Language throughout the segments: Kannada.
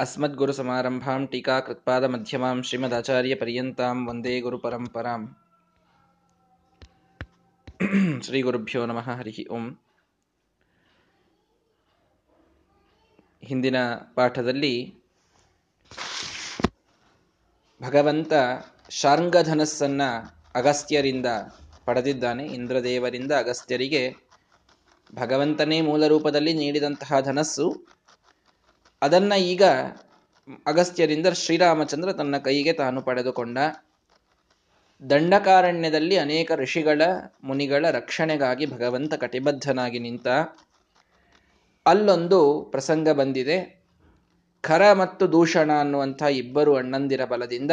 अस्मद्गुरुसमारम्भां टीकाकृत्पादमध्यमां श्रीमदाचार्यपर्यन्तां वन्दे गुरुपरम्परां ಶ್ರೀಗುರುಭ್ಯೋ ನಮಃ ಹರಿ ಓಂ ಹಿಂದಿನ ಪಾಠದಲ್ಲಿ ಭಗವಂತ ಶಾರ್ಂಗಧನಸ್ಸನ್ನ ಅಗಸ್ತ್ಯರಿಂದ ಪಡೆದಿದ್ದಾನೆ ಇಂದ್ರದೇವರಿಂದ ಅಗಸ್ತ್ಯರಿಗೆ ಭಗವಂತನೇ ಮೂಲ ರೂಪದಲ್ಲಿ ನೀಡಿದಂತಹ ಧನಸ್ಸು ಅದನ್ನ ಈಗ ಅಗಸ್ತ್ಯರಿಂದ ಶ್ರೀರಾಮಚಂದ್ರ ತನ್ನ ಕೈಗೆ ತಾನು ಪಡೆದುಕೊಂಡ ದಂಡಕಾರಣ್ಯದಲ್ಲಿ ಅನೇಕ ಋಷಿಗಳ ಮುನಿಗಳ ರಕ್ಷಣೆಗಾಗಿ ಭಗವಂತ ಕಟಿಬದ್ಧನಾಗಿ ನಿಂತ ಅಲ್ಲೊಂದು ಪ್ರಸಂಗ ಬಂದಿದೆ. ಖರ ಮತ್ತು ದೂಷಣ ಅನ್ನುವಂಥ ಇಬ್ಬರು ಅಣ್ಣಂದಿರ ಬಲದಿಂದ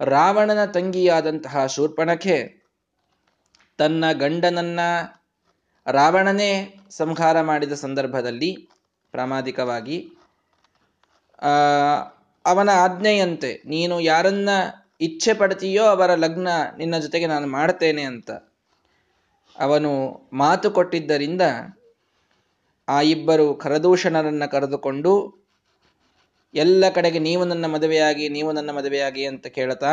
ರಾವಣನ ತಂಗಿಯಾದಂತಹ ಶೂರ್ಪಣಖೆ ತನ್ನ ಗಂಡನನ್ನ ರಾವಣನೇ ಸಂಹಾರ ಮಾಡಿದ ಸಂದರ್ಭದಲ್ಲಿ ಪ್ರಾಮಾದಿಕವಾಗಿ ಅವನ ಆಜ್ಞೆಯಂತೆ, ನೀನು ಯಾರನ್ನ ಇಚ್ಛೆ ಪಡ್ತೀಯೋ ಅವರ ಲಗ್ನ ನಿನ್ನ ಜೊತೆಗೆ ನಾನು ಮಾಡ್ತೇನೆ ಅಂತ. ಅವನು ಮಾತು ಕೊಟ್ಟಿದ್ದರಿಂದ ಆ ಇಬ್ಬರು ಖರದೂಷಣರನ್ನ ಕರೆದುಕೊಂಡು, ಎಲ್ಲ ಕಡೆಗೆ ನೀವು ನನ್ನ ಮದುವೆಯಾಗಿ, ನೀವು ನನ್ನ ಮದುವೆಯಾಗಿ ಅಂತ ಕೇಳ್ತಾ,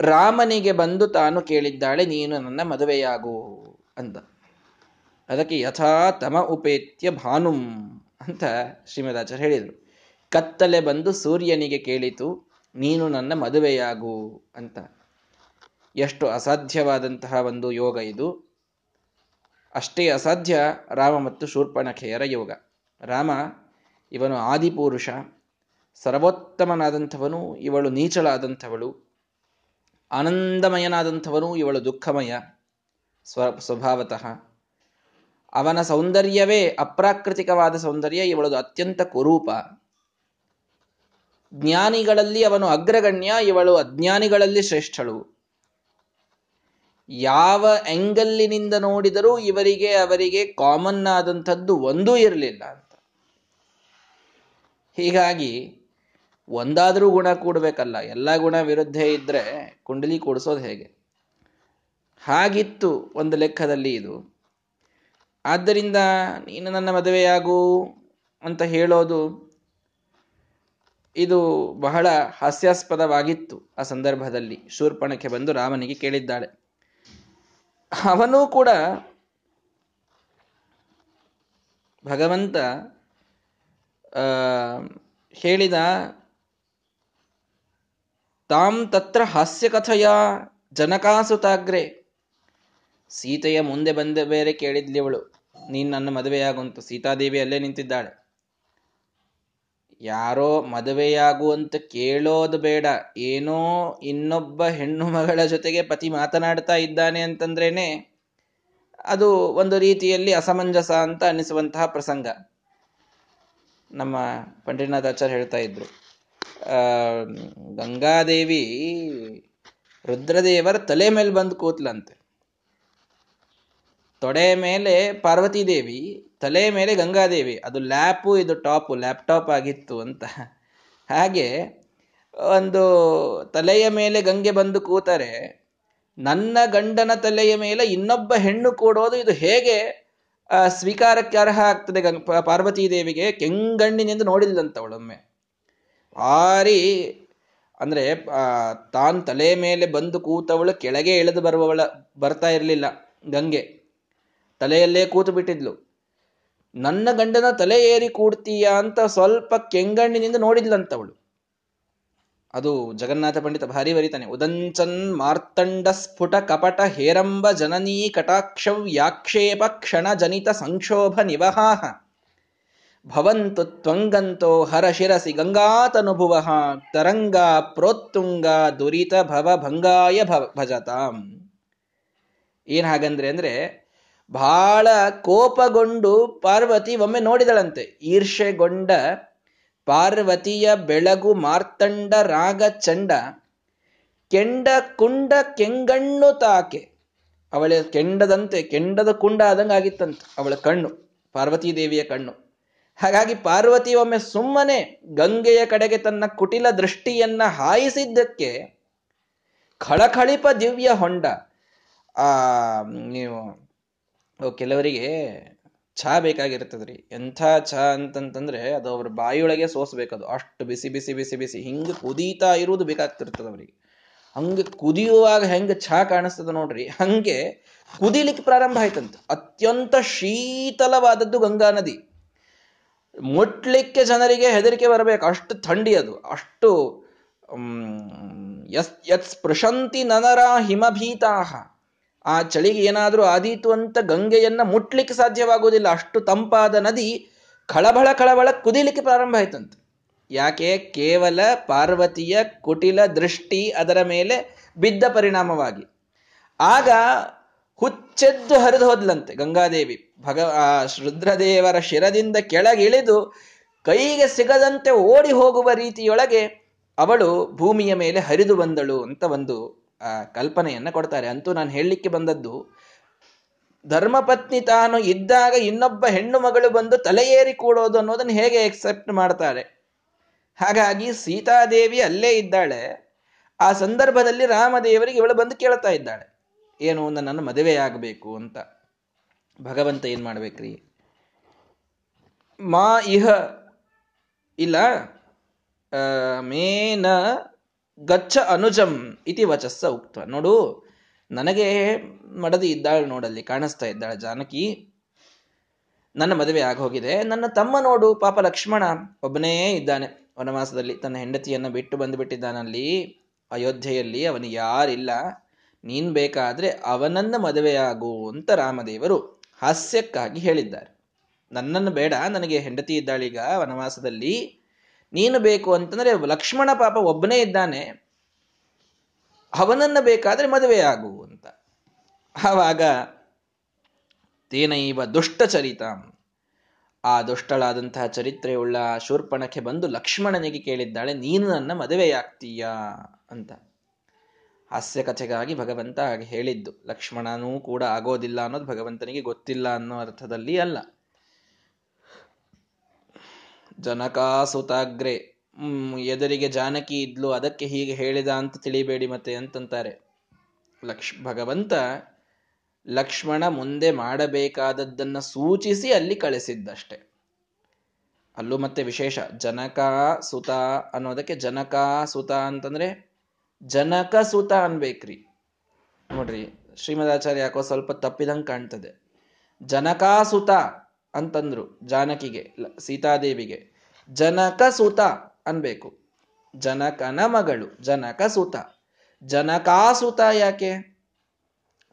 ರಾಮನಿಗೆ ಬಂದು ತಾನು ಕೇಳಿದ್ದಾಳೆ, ನೀನು ನನ್ನ ಮದುವೆಯಾಗು ಅಂತ. ಅದಕ್ಕೆ ಯಥಾ ತಮ ಉಪೇತ್ಯ ಭಾನುಂ. ಅಂತ ಶ್ರೀಮದಾಚಾರ್ಯ ಹೇಳಿದರು. ಕತ್ತಲೆ ಬಂದು ಸೂರ್ಯನಿಗೆ ಕೇಳಿತು, ನೀನು ನನ್ನ ಮದುವೆಯಾಗು ಅಂತ. ಎಷ್ಟು ಅಸಾಧ್ಯವಾದಂತಹ ಒಂದು ಯೋಗ ಇದು. ಅಷ್ಟೇ ಅಸಾಧ್ಯ ರಾಮ ಮತ್ತು ಶೂರ್ಪಣಖೆಯರ ಯೋಗ. ರಾಮ, ಇವನು ಆದಿಪುರುಷ. ಸರ್ವೋತ್ತಮನಾದಂಥವನು, ಇವಳು ನೀಚಳಾದಂಥವಳು. ಆನಂದಮಯನಾದಂಥವನು, ಇವಳು ದುಃಖಮಯ. ಸ್ವ ಸ್ವಭಾವತಃ ಅವನ ಸೌಂದರ್ಯವೇ ಅಪ್ರಾಕೃತಿಕವಾದ ಸೌಂದರ್ಯ, ಇವಳದು ಅತ್ಯಂತ ಕುರೂಪ. ಜ್ಞಾನಿಗಳಲ್ಲಿ ಅವನು ಅಗ್ರಗಣ್ಯ, ಇವಳು ಅಜ್ಞಾನಿಗಳಲ್ಲಿ ಶ್ರೇಷ್ಠಳು. ಯಾವ ಎಂಗಲ್ಲಿನಿಂದ ನೋಡಿದರೂ ಇವರಿಗೆ, ಅವರಿಗೆ ಕಾಮನ್ ಆದಂಥದ್ದು ಒಂದೂ ಇರಲಿಲ್ಲ ಅಂತ. ಹೀಗಾಗಿ ಒಂದಾದರೂ ಗುಣ ಕೂಡಬೇಕಲ್ಲ, ಎಲ್ಲ ಗುಣ ವಿರುದ್ಧ ಇದ್ರೆ ಕುಂಡಲಿ ಕೂಡಿಸೋದು ಹೇಗೆ? ಹಾಗಿತ್ತು ಒಂದು ಲೆಕ್ಕದಲ್ಲಿ ಇದು. ಆದ್ದರಿಂದ ನೀನು ನನ್ನ ಮದುವೆಯಾಗು ಅಂತ ಹೇಳೋದು ಇದು ಬಹಳ ಹಾಸ್ಯಾಸ್ಪದವಾಗಿತ್ತು ಆ ಸಂದರ್ಭದಲ್ಲಿ. ಶೂರ್ಪಣಕ್ಕೆ ಬಂದು ರಾಮನಿಗೆ ಕೇಳಿದ್ದಾಳೆ. ಅವನೂ ಕೂಡ ಭಗವಂತ ಹೇಳಿದ, ತಾಂ ತತ್ರ ಹಾಸ್ಯಕಥೆಯ ಜನಕಾಸುತಾಗ್ರೆ. ಸೀತೆಯ ಮುಂದೆ ಬಂದ ಬೇರೆ ಕೇಳಿದ್ಲಿ ಅವಳು ನೀನ್ ನನ್ನ ಮದುವೆಯಾಗುವಂತ ಸೀತಾದೇವಿ ಅಲ್ಲೇ ನಿಂತಿದ್ದಾಳೆ. ಯಾರೋ ಮದುವೆಯಾಗುವಂತ ಕೇಳೋದು ಬೇಡ. ಏನೋ ಇನ್ನೊಬ್ಬ ಹೆಣ್ಣು ಮಗಳ ಜೊತೆಗೆ ಪತಿ ಮಾತನಾಡ್ತಾ ಇದ್ದಾನೆ ಅಂತಂದ್ರೇನೆ ಅದು ಒಂದು ರೀತಿಯಲ್ಲಿ ಅಸಮಂಜಸ ಅಂತ ಅನಿಸುವಂತಹ ಪ್ರಸಂಗ. ನಮ್ಮ ಪಂಡಿತನಾಥಾಚಾರ್ಯ ಹೇಳ್ತಾ ಇದ್ರು. ಗಂಗಾದೇವಿ ರುದ್ರದೇವರ ತಲೆ ಮೇಲೆ ಬಂದು ಕೂತ್ಲಂತೆ ತೊಡೆ ಮೇಲೆ ಪಾರ್ವತಿ ದೇವಿ ತಲೆ ಮೇಲೆ ಗಂಗಾದೇವಿ. ಅದು ಲ್ಯಾಪು, ಇದು ಟಾಪು, ಲ್ಯಾಪ್ಟಾಪ್ ಆಗಿತ್ತು ಅಂತ. ಹಾಗೆ ಒಂದು ತಲೆಯ ಮೇಲೆ ಗಂಗೆ ಬಂದು ಕೂತರೆ, ನನ್ನ ಗಂಡನ ತಲೆಯ ಮೇಲೆ ಇನ್ನೊಬ್ಬ ಹೆಣ್ಣು ಕೂಡೋದು ಇದು ಹೇಗೆ ಸ್ವೀಕಾರಕ್ಕೆ ಅರ್ಹ ಆಗ್ತದೆ ಗಂಗ ಪಾರ್ವತೀ ದೇವಿಗೆ ಕೆಂಗಣ್ಣಿನಿಂದ ನೋಡಿಲ್ಲಂತವಳೊಮ್ಮೆ ಭಾರಿ ಅಂದ್ರೆ ತಾನ್ ತಲೆ ಮೇಲೆ ಬಂದು ಕೂತವಳು, ಕೆಳಗೆ ಇಳಿದು ಬರುವವಳ, ಬರ್ತಾ ಇರಲಿಲ್ಲ ಗಂಗೆ. ತಲೆಯಲ್ಲೇ ಕೂತು ಬಿಟ್ಟಿದ್ಲು. ನನ್ನ ಗಂಡನ ತಲೆ ಏರಿ ಕೂಡ್ತೀಯ ಅಂತ ಸ್ವಲ್ಪ ಕೆಂಗಣ್ಣಿನಿಂದ ನೋಡಿದ್ಲಂತವಳು. ಅದು ಜಗನ್ನಾಥ ಪಂಡಿತ ಭಾರಿ ಬರಿತಾನೆ. ಉದಂಚನ್ ಮಾರ್ತಂಡ ಸ್ಫುಟ ಕಪಟ ಹೇರಂಬ ಜನನೀ ಕಟಾಕ್ಷ ವ್ಯಾಕ್ಷೇಪ ಕ್ಷಣ ಜನಿತ ಸಂಕ್ಷೋಭ ನಿವಹಾಹ. ಭವಂತು ತ್ವಂಗಂತೋ ಹರ ಶಿರಸಿ ಗಂಗಾತನುಭುವ ತರಂಗ ಪ್ರೋತ್ತುಂಗ ದುರಿತ ಭವ ಭಂಗಾಯ ಭಜತಾಂ. ಏನ್ ಹಾಗಂದ್ರೆ ಅಂದ್ರೆ ಬಹಳ ಕೋಪಗೊಂಡು ಪಾರ್ವತಿ ಒಮ್ಮೆ ನೋಡಿದಳಂತೆ. ಈರ್ಷೆಗೊಂಡ ಪಾರ್ವತಿಯ ಬೆಳಗು ಮಾರ್ತಂಡ ರಾಗ ಚಂಡ, ಕೆಂಡ ಕುಂಡ ಕೆಂಗಣ್ಣು ತಾಕೆ. ಅವಳ ಕೆಂಡದಂತೆ, ಕೆಂಡದ ಕುಂಡ ಆದಂಗೆ ಆಗಿತ್ತಂತೆ ಅವಳ ಕಣ್ಣು, ಪಾರ್ವತಿ ದೇವಿಯ ಕಣ್ಣು. ಹಾಗಾಗಿ ಪಾರ್ವತಿ ಒಮ್ಮೆ ಸುಮ್ಮನೆ ಗಂಗೆಯ ಕಡೆಗೆ ತನ್ನ ಕುಟಿಲ ದೃಷ್ಟಿಯನ್ನ ಹಾಯಿಸಿದ್ದಕ್ಕೆ ಖಳಖಳಿಪ ದಿವ್ಯ ಹೊಂಡ. ಆ, ನೀವು ಕೆಲವರಿಗೆ ಚಹಾ ಬೇಕಾಗಿರ್ತದ್ರಿ. ಎಂಥ ಚಹಾ ಅಂತಂತಂದ್ರೆ ಅದು ಅವ್ರ ಬಾಯಿಯೊಳಗೆ ಸೋಸ್ಬೇಕದು. ಅಷ್ಟು ಬಿಸಿ ಬಿಸಿ ಬಿಸಿ ಬಿಸಿ. ಹಿಂಗೆ ಕುದೀತಾ ಇರುವುದು ಬೇಕಾಗ್ತಿರ್ತದೆ ಅವ್ರಿಗೆ. ಹಂಗೆ ಕುದಿಯುವಾಗ ಹೆಂಗೆ ಚಹಾ ಕಾಣಿಸ್ತದ ನೋಡ್ರಿ. ಹಂಗೆ ಕುದಿಲಿಕ್ಕೆ ಪ್ರಾರಂಭ ಆಯ್ತಂತ. ಅತ್ಯಂತ ಶೀತಲವಾದದ್ದು ಗಂಗಾ ನದಿ. ಮುಟ್ಲಿಕ್ಕೆ ಜನರಿಗೆ ಹೆದರಿಕೆ ಬರಬೇಕು. ಅಷ್ಟು ಥಂಡಿ ಅದು. ಅಷ್ಟು ಯಸ್ ಯತ್ ಸ್ಪೃಶಂತಿ ನನರ ಹಿಮಭೀತಾಹ. ಆ ಚಳಿಗೆ ಏನಾದರೂ ಆದೀತು ಅಂತ ಗಂಗೆಯನ್ನ ಮುಟ್ಲಿಕ್ಕೆ ಸಾಧ್ಯವಾಗುವುದಿಲ್ಲ. ಅಷ್ಟು ತಂಪಾದ ನದಿ ಕಳಬಳ ಖಳಬಳ ಕುದಿಲಿಕ್ಕೆ ಪ್ರಾರಂಭ ಆಯ್ತಂತೆ. ಯಾಕೆ? ಕೇವಲ ಪಾರ್ವತಿಯ ಕುಟಿಲ ದೃಷ್ಟಿ ಅದರ ಮೇಲೆ ಬಿದ್ದ ಪರಿಣಾಮವಾಗಿ. ಆಗ ಹುಚ್ಚೆದ್ದು ಹರಿದು ಹೋದ್ಲಂತೆ ಗಂಗಾದೇವಿ. ಭಗ, ಆ ರುದ್ರದೇವರ ಶಿರದಿಂದ ಕೆಳಗಿಳಿದು ಕೈಗೆ ಸಿಗದಂತೆ ಓಡಿ ಹೋಗುವ ರೀತಿಯೊಳಗೆ ಅವಳು ಭೂಮಿಯ ಮೇಲೆ ಹರಿದು ಬಂದಳು ಅಂತ ಒಂದು ಆ ಕಲ್ಪನೆಯನ್ನ ಕೊಡ್ತಾರೆ. ಅಂತೂ ನಾನು ಹೇಳಲಿಕ್ಕೆ ಬಂದದ್ದು, ಧರ್ಮಪತ್ನಿ ತಾನು ಇದ್ದಾಗ ಇನ್ನೊಬ್ಬ ಹೆಣ್ಣು ಮಗಳು ಬಂದು ತಲೆಯೇರಿ ಕೂಡೋದು ಅನ್ನೋದನ್ನು ಹೇಗೆ ಎಕ್ಸೆಪ್ಟ್ ಮಾಡ್ತಾರೆ? ಹಾಗಾಗಿ ಸೀತಾದೇವಿ ಅಲ್ಲೇ ಇದ್ದಾಳೆ. ಆ ಸಂದರ್ಭದಲ್ಲಿ ರಾಮದೇವರಿಗೆ ಇವಳು ಬಂದು ಕೇಳ್ತಾ ಇದ್ದಾಳೆ. ಏನು ನನ್ನನ್ನು ಮದುವೆ ಆಗಬೇಕು ಅಂತ. ಭಗವಂತ ಏನ್ ಮಾಡ್ಬೇಕ್ರಿ? ಮಾ ಇಹ, ಇಲ್ಲ ಮೇನ ಗಚ್ಚ ಅನುಜಂ ಇತಿ ವಚಸ್ಸ ಉಕ್ತ. ನೋಡು, ನನಗೆ ಮಡದಿ ಇದ್ದಾಳೆ ನೋಡಲ್ಲಿ, ಕಾಣಿಸ್ತಾ ಇದ್ದಾಳೆ ಜಾನಕಿ. ನನ್ನ ಮದುವೆ ಆಗೋಗಿದೆ. ನನ್ನ ತಮ್ಮ ನೋಡು, ಪಾಪ ಲಕ್ಷ್ಮಣ ಒಬ್ಬನೇ ಇದ್ದಾನೆ. ವನವಾಸದಲ್ಲಿ ತನ್ನ ಹೆಂಡತಿಯನ್ನು ಬಿಟ್ಟು ಬಂದುಬಿಟ್ಟಿದ್ದಾನಲ್ಲಿ. ಅಯೋಧ್ಯೆಯಲ್ಲಿ ಅವನು ಯಾರಿಲ್ಲ. ನೀನ್ ಬೇಕಾದ್ರೆ ಅವನನ್ನ ಮದುವೆಯಾಗು ಅಂತ ರಾಮದೇವರು ಹಾಸ್ಯಕ್ಕಾಗಿ ಹೇಳಿದ್ದಾರೆ. ನನ್ನನ್ನು ಬೇಡ, ನನಗೆ ಹೆಂಡತಿ ಇದ್ದಾಳೀಗ ವನವಾಸದಲ್ಲಿ ನೀನು ಬೇಕು ಅಂತಂದ್ರೆ ಲಕ್ಷ್ಮಣ ಪಾಪ ಒಬ್ಬನೇ ಇದ್ದಾನೆ, ಅವನನ್ನ ಬೇಕಾದ್ರೆ ಆಗು ಅಂತ. ಆವಾಗ, ತೇನೈವ ದುಷ್ಟಚರಿತ. ಆ ದುಷ್ಟಳಾದಂತಹ ಚರಿತ್ರೆಯುಳ್ಳ ಶೂರ್ಪಣಕ್ಕೆ ಬಂದು ಲಕ್ಷ್ಮಣನಿಗೆ ಕೇಳಿದ್ದಾಳೆ, ನೀನು ನನ್ನ ಮದುವೆಯಾಗ್ತೀಯಾ ಅಂತ. ಹಾಸ್ಯ ಕಥೆಗಾಗಿ ಭಗವಂತ ಹಾಗೆ ಹೇಳಿದ್ದು. ಲಕ್ಷ್ಮಣನೂ ಕೂಡ ಆಗೋದಿಲ್ಲ ಅನ್ನೋದು ಭಗವಂತನಿಗೆ ಗೊತ್ತಿಲ್ಲ ಅನ್ನೋ ಅರ್ಥದಲ್ಲಿ ಅಲ್ಲ. ಜನಕಾಸುತಾಗ್ರೆ. ಎದುರಿಗೆ ಜಾನಕಿ ಇದ್ಲು, ಅದಕ್ಕೆ ಹೀಗೆ ಹೇಳಿದ ಅಂತ ತಿಳಿಬೇಡಿ ಮತ್ತೆ ಅಂತಂತಾರೆ. ಲಕ್ಷ್, ಭಗವಂತ ಲಕ್ಷ್ಮಣ ಮುಂದೆ ಮಾಡಬೇಕಾದದ್ದನ್ನ ಸೂಚಿಸಿ ಅಲ್ಲಿ ಕಳಿಸಿದ್ದಷ್ಟೆ. ಅಲ್ಲೂ ಮತ್ತೆ ವಿಶೇಷ ಜನಕ ಸುತ ಅನ್ನೋದಕ್ಕೆ ಜನಕ ಸುತ ಅಂತಂದ್ರೆ ಜನಕ ಸುತ ಅನ್ಬೇಕ್ರಿ. ನೋಡ್ರಿ ಶ್ರೀಮದಾಚಾರ್ಯ ಯಾಕೋ ಸ್ವಲ್ಪ ತಪ್ಪಿದಂಗೆ ಕಾಣ್ತದೆ. ಜನಕಾಸುತ ಅಂತಂದ್ರು ಜಾನಕಿಗೆ ಸೀತಾದೇವಿಗೆ. ಜನಕ ಸುತ ಅನ್ಬೇಕು. ಜನಕನ ಮಗಳು, ಜನಕ ಸುತ. ಜನಕಾಸುತ ಯಾಕೆ?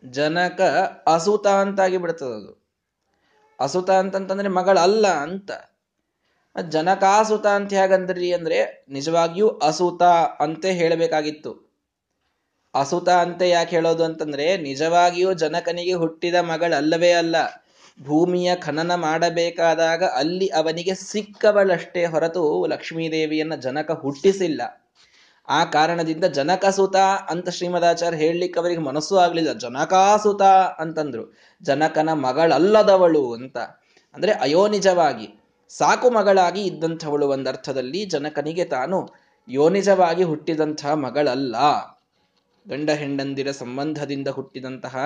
ಜನಕ ಅಸುತ ಅಂತಾಗಿ ಬಿಡ್ತದದು ಅಸುತ ಅಂತಂತಂದ್ರೆ ಮಗಳಲ್ಲ ಅಂತ. ಜನಕಾಸುತ ಅಂತ ಹೇಗಂದ್ರಿ ಅಂದ್ರೆ ನಿಜವಾಗಿಯೂ ಅಸುತ ಅಂತ ಹೇಳಬೇಕಾಗಿತ್ತು. ಅಸುತ ಅಂತ ಯಾಕೆ ಹೇಳೋದು ಅಂತಂದ್ರೆ ನಿಜವಾಗಿಯೂ ಜನಕನಿಗೆ ಹುಟ್ಟಿದ ಮಗಳಲ್ಲವೇ ಅಲ್ಲ. ಭೂಮಿಯ ಖನನ ಮಾಡಬೇಕಾದಾಗ ಅಲ್ಲಿ ಅವನಿಗೆ ಸಿಕ್ಕವಳಷ್ಟೇ ಹೊರತು ಲಕ್ಷ್ಮೀದೇವಿಯನ್ನ ಜನಕ ಹುಟ್ಟಿಸಿಲ್ಲ. ಆ ಕಾರಣದಿಂದ ಜನಕಸುತ ಅಂತ ಶ್ರೀಮದಾಚಾರ್ಯ ಹೇಳಲಿಕ್ಕೆ ಅವರಿಗೆ ಮನಸ್ಸು ಆಗಲಿಲ್ಲ. ಜನಕಾಸುತ ಅಂತಂದ್ರು. ಜನಕನ ಮಗಳಲ್ಲದವಳು ಅಂತ. ಅಂದ್ರೆ ಅಯೋನಿಜವಾಗಿ. ಸಾಕು ಮಗಳಾಗಿ ಇದ್ದಂಥವಳು ಒಂದರ್ಥದಲ್ಲಿ ಜನಕನಿಗೆ ತಾನು ಯೋನಿಜವಾಗಿ ಹುಟ್ಟಿದಂತಹ ಮಗಳಲ್ಲ. ಗಂಡ ಹೆಂಡಂದಿರ ಸಂಬಂಧದಿಂದ ಹುಟ್ಟಿದಂತಹ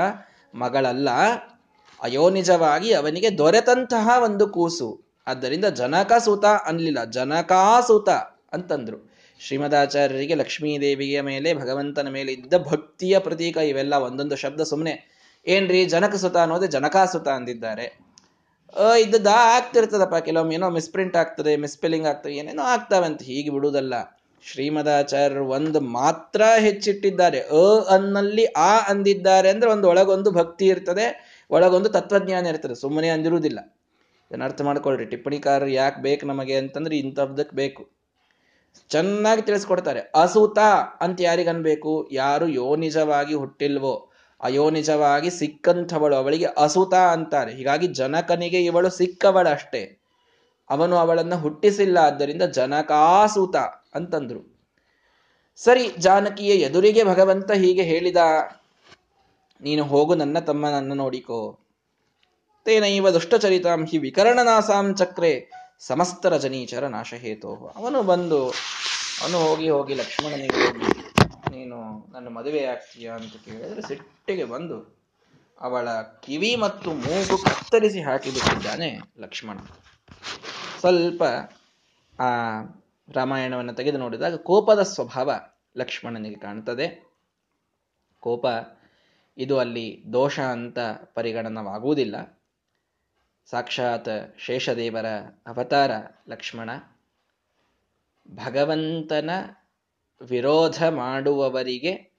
ಮಗಳಲ್ಲ. ಅಯೋನಿಜವಾಗಿ ಅವನಿಗೆ ದೊರೆತಂತಹ ಒಂದು ಕೂಸು. ಆದ್ದರಿಂದ ಜನಕಸುತ ಅನ್ಲಿಲ್ಲ. ಜನಕಾಸೂತ ಅಂತಂದ್ರು. ಶ್ರೀಮದಾಚಾರ್ಯರಿಗೆ ಲಕ್ಷ್ಮೀದೇವಿಯ ಮೇಲೆ, ಭಗವಂತನ ಮೇಲೆ ಇದ್ದ ಭಕ್ತಿಯ ಪ್ರತೀಕ ಇವೆಲ್ಲ ಒಂದೊಂದು ಶಬ್ದ ಸುಮ್ಮನೆ ಏನ್ರಿ ಜನಕಸುತ ಅನ್ನೋದೇ ಜನಕಾಸುತ ಅಂದಿದ್ದಾರೆ. ಇದ್ದದ ಆಗ್ತಿರ್ತದಪ್ಪ. ಕೆಲವೊಮ್ಮೆ ಏನೋ ಮಿಸ್ಪ್ರಿಂಟ್ ಆಗ್ತದೆ ಮಿಸ್ಪೆಲ್ಲಿಂಗ್ ಆಗ್ತದೆ, ಏನೇನೋ ಆಗ್ತಾವಂತ ಹೀಗೆ ಬಿಡುವುದಲ್ಲ. ಶ್ರೀಮದಾಚಾರ್ಯರು ಒಂದು ಮಾತ್ರ ಹೆಚ್ಚಿಟ್ಟಿದ್ದಾರೆ. ಅ ಅನ್ನಲ್ಲಿ ಆ ಅಂದಿದ್ದಾರೆ ಅಂದ್ರೆ ಒಂದು ಒಳಗೊಂದು ಭಕ್ತಿ ಇರ್ತದೆ. ಒಳಗೊಂದು ತತ್ವಜ್ಞಾನ ಇರ್ತದೆ, ಸುಮ್ಮನೆ ಅಂದಿರುವುದಿಲ್ಲ. ಇದನ್ನು ಅರ್ಥ ಮಾಡ್ಕೊಳ್ರಿ. ಟಿಪ್ಪಣಿಕಾರರು ಯಾಕೆ ಬೇಕು ನಮಗೆ ಅಂತಂದ್ರೆ ಇಂಥದ್ದಕ್ಕೆ ಬೇಕು. ಚೆನ್ನಾಗಿ ತಿಳಿಸ್ಕೊಡ್ತಾರೆ. ಅಸೂತ ಅಂತ ಯಾರಿಗನ್ಬೇಕು ಯಾರು ಯೋನಿಜವಾಗಿ ಹುಟ್ಟಿಲ್ವೋ, ಅಯೋನಿಜವಾಗಿ ಸಿಕ್ಕಂಥವಳು ಅವಳಿಗೆ ಅಸೂತ ಅಂತಾರೆ. ಹೀಗಾಗಿ ಜನಕನಿಗೆ ಇವಳು ಸಿಕ್ಕವಳಷ್ಟೇ. ಅವನು ಅವಳನ್ನ ಹುಟ್ಟಿಸಿಲ್ಲ ಆದ್ದರಿಂದ ಜನಕಾಸೂತ ಅಂತಂದ್ರು. ಸರಿ, ಜಾನಕಿಯ ಎದುರಿಗೆ ಭಗವಂತ ಹೀಗೆ ಹೇಳಿದ ನೀನು ಹೋಗು ನನ್ನ ತಮ್ಮನನ್ನು ನೋಡಿಕೋ. ತೇನೈವ ದುಷ್ಟಚರಿತಾಂ ಹಿ ವಿಕರಣನಾಸಾಂ ಚಕ್ರೆ ಸಮಸ್ತ ರಜನೀಚರ ನಾಶಹೇತೋ ಅವನು ಬಂದು, ಅವನು ಹೋಗಿ ಹೋಗಿ ಲಕ್ಷ್ಮಣನಿಗೆ ನೀನು ನನ್ನ ಮದುವೆ ಆಗ್ತೀಯ ಅಂತ ಕೇಳಿದ್ರೆ ಸಿಟ್ಟಿಗೆ ಬಂದು ಅವಳ ಕಿವಿ ಮತ್ತು ಮೂಗು ಕತ್ತರಿಸಿ ಹಾಕಿಬಿಟ್ಟಿದ್ದಾನೆ ಲಕ್ಷ್ಮಣ. ಸ್ವಲ್ಪ ಆ ರಾಮಾಯಣವನ್ನು ತೆಗೆದು ನೋಡಿದಾಗ ಕೋಪದ ಸ್ವಭಾವ ಲಕ್ಷ್ಮಣನಿಗೆ ಕಾಣ್ತದೆ. ಕೋಪ ಇದು ಅಲ್ಲಿ ದೋಷ ಅಂತ ಪರಿಗಣನವಾಗುವುದಿಲ್ಲ. ಸಾಕ್ಷಾತ್ ಶೇಷದೇವರ ಅವತಾರ ಲಕ್ಷ್ಮಣ. ಭಗವಂತನ ವಿರೋಧ ಮಾಡುವವರಿಗೆ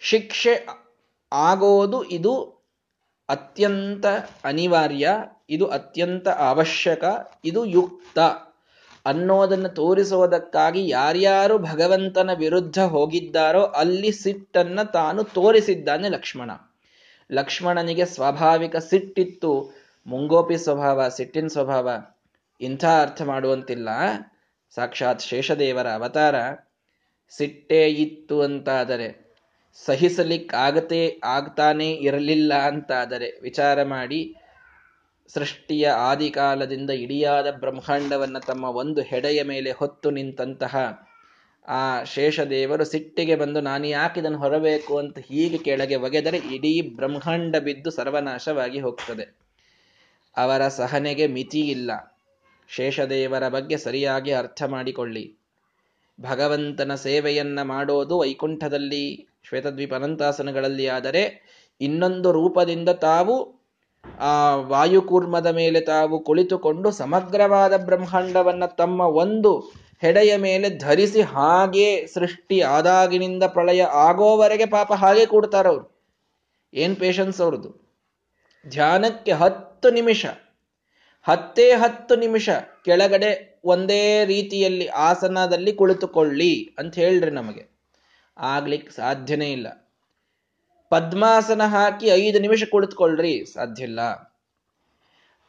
ಶಿಕ್ಷೆ ಆಗೋದು ಇದು ಅತ್ಯಂತ ಅನಿವಾರ್ಯ, ಇದು ಅತ್ಯಂತ ಅವಶ್ಯಕ, ಇದು ಯುಕ್ತ. ಅನ್ನೋದನ್ನು ತೋರಿಸುವುದಕ್ಕಾಗಿ ಯಾರ್ಯಾರು ಭಗವಂತನ ವಿರುದ್ಧ ಹೋಗಿದ್ದಾರೋ ಅಲ್ಲಿ ಸಿಟ್ಟನ್ನ ತಾನು ತೋರಿಸಿದ್ದಾನೆ ಲಕ್ಷ್ಮಣ. ಲಕ್ಷ್ಮಣನಿಗೆ ಸ್ವಾಭಾವಿಕ ಸಿಟ್ಟಿತ್ತು. ಮುಂಗೋಪಿ ಸ್ವಭಾವ, ಸಿಟ್ಟಿನ ಸ್ವಭಾವ, ಇಂಥ ಅರ್ಥ ಮಾಡುವಂತಿಲ್ಲ. ಸಾಕ್ಷಾತ್ ಶೇಷದೇವರ ಅವತಾರ. ಸಿಟ್ಟೇ ಇತ್ತು ಅಂತಾದರೆ ಸಹಿಸಲಿಕ್ಕಾಗತೇ ಆಗ್ತಾನೆ ಇರಲಿಲ್ಲ ಅಂತಾದರೆ ವಿಚಾರ ಮಾಡಿ ಸೃಷ್ಟಿಯ ಆದಿಕಾಲದಿಂದ ಇಡಿಯಾದ ಬ್ರಹ್ಮಾಂಡವನ್ನು ತಮ್ಮ ಒಂದು ಹೆಡೆಯ ಮೇಲೆ ಹೊತ್ತು ನಿಂತಹ ಆ ಶೇಷದೇವರು ಸಿಟ್ಟಿಗೆ ಬಂದು, ನಾನು ಯಾಕೆ ಇದನ್ನು ಹೊರಬೇಕು? ಅಂತ ಹೀಗೆ ಕೆಳಗೆ ಒಗೆದರೆ ಇಡೀ ಬ್ರಹ್ಮಾಂಡ ಬಿದ್ದು ಸರ್ವನಾಶವಾಗಿ ಹೋಗ್ತದೆ. ಅವರ ಸಹನೆಗೆ ಮಿತಿ ಇಲ್ಲ. ಶೇಷದೇವರ ಬಗ್ಗೆ ಸರಿಯಾಗಿ ಅರ್ಥ ಮಾಡಿಕೊಳ್ಳಿ. ಭಗವಂತನ ಸೇವೆಯನ್ನ ಮಾಡೋದು ವೈಕುಂಠದಲ್ಲಿ ಶ್ವೇತದ್ವೀಪ ಅನಂತಾಸನಗಳಲ್ಲಿ ಆದರೆ ಇನ್ನೊಂದು ರೂಪದಿಂದ ತಾವು ಆ ವಾಯುಕೂರ್ಮದ ಮೇಲೆ ತಾವು ಕುಳಿತುಕೊಂಡು ಸಮಗ್ರವಾದ ಬ್ರಹ್ಮಾಂಡವನ್ನ ತಮ್ಮ ಒಂದು ಹೆಡೆಯ ಮೇಲೆ ಧರಿಸಿ ಹಾಗೆ ಸೃಷ್ಟಿ ಆದಾಗಿನಿಂದ ಪ್ರಳಯ ಆಗೋವರೆಗೆ ಪಾಪ ಹಾಗೆ ಕೂಡ್ತಾರವ್ರು ಏನ್ ಪೇಷನ್ಸ್ ಅವ್ರದ್ದು? ಧ್ಯಾನಕ್ಕೆ ಹತ್ತು ನಿಮಿಷ. ಹತ್ತೇ ಹತ್ತು ನಿಮಿಷ ಕೆಳಗಡೆ ಒಂದೇ ರೀತಿಯಲ್ಲಿ ಆಸನದಲ್ಲಿ ಕುಳಿತುಕೊಳ್ಳಿ ಅಂತ ಹೇಳ್ರಿ ನಮಗೆ. ಆಗ್ಲಿಕ್ಕೆ ಸಾಧ್ಯನೇ ಇಲ್ಲ. ಪದ್ಮಾಸನ ಹಾಕಿ ಐದು ನಿಮಿಷ ಕುಳಿತುಕೊಳ್ರಿ ಸಾಧ್ಯ ಇಲ್ಲ.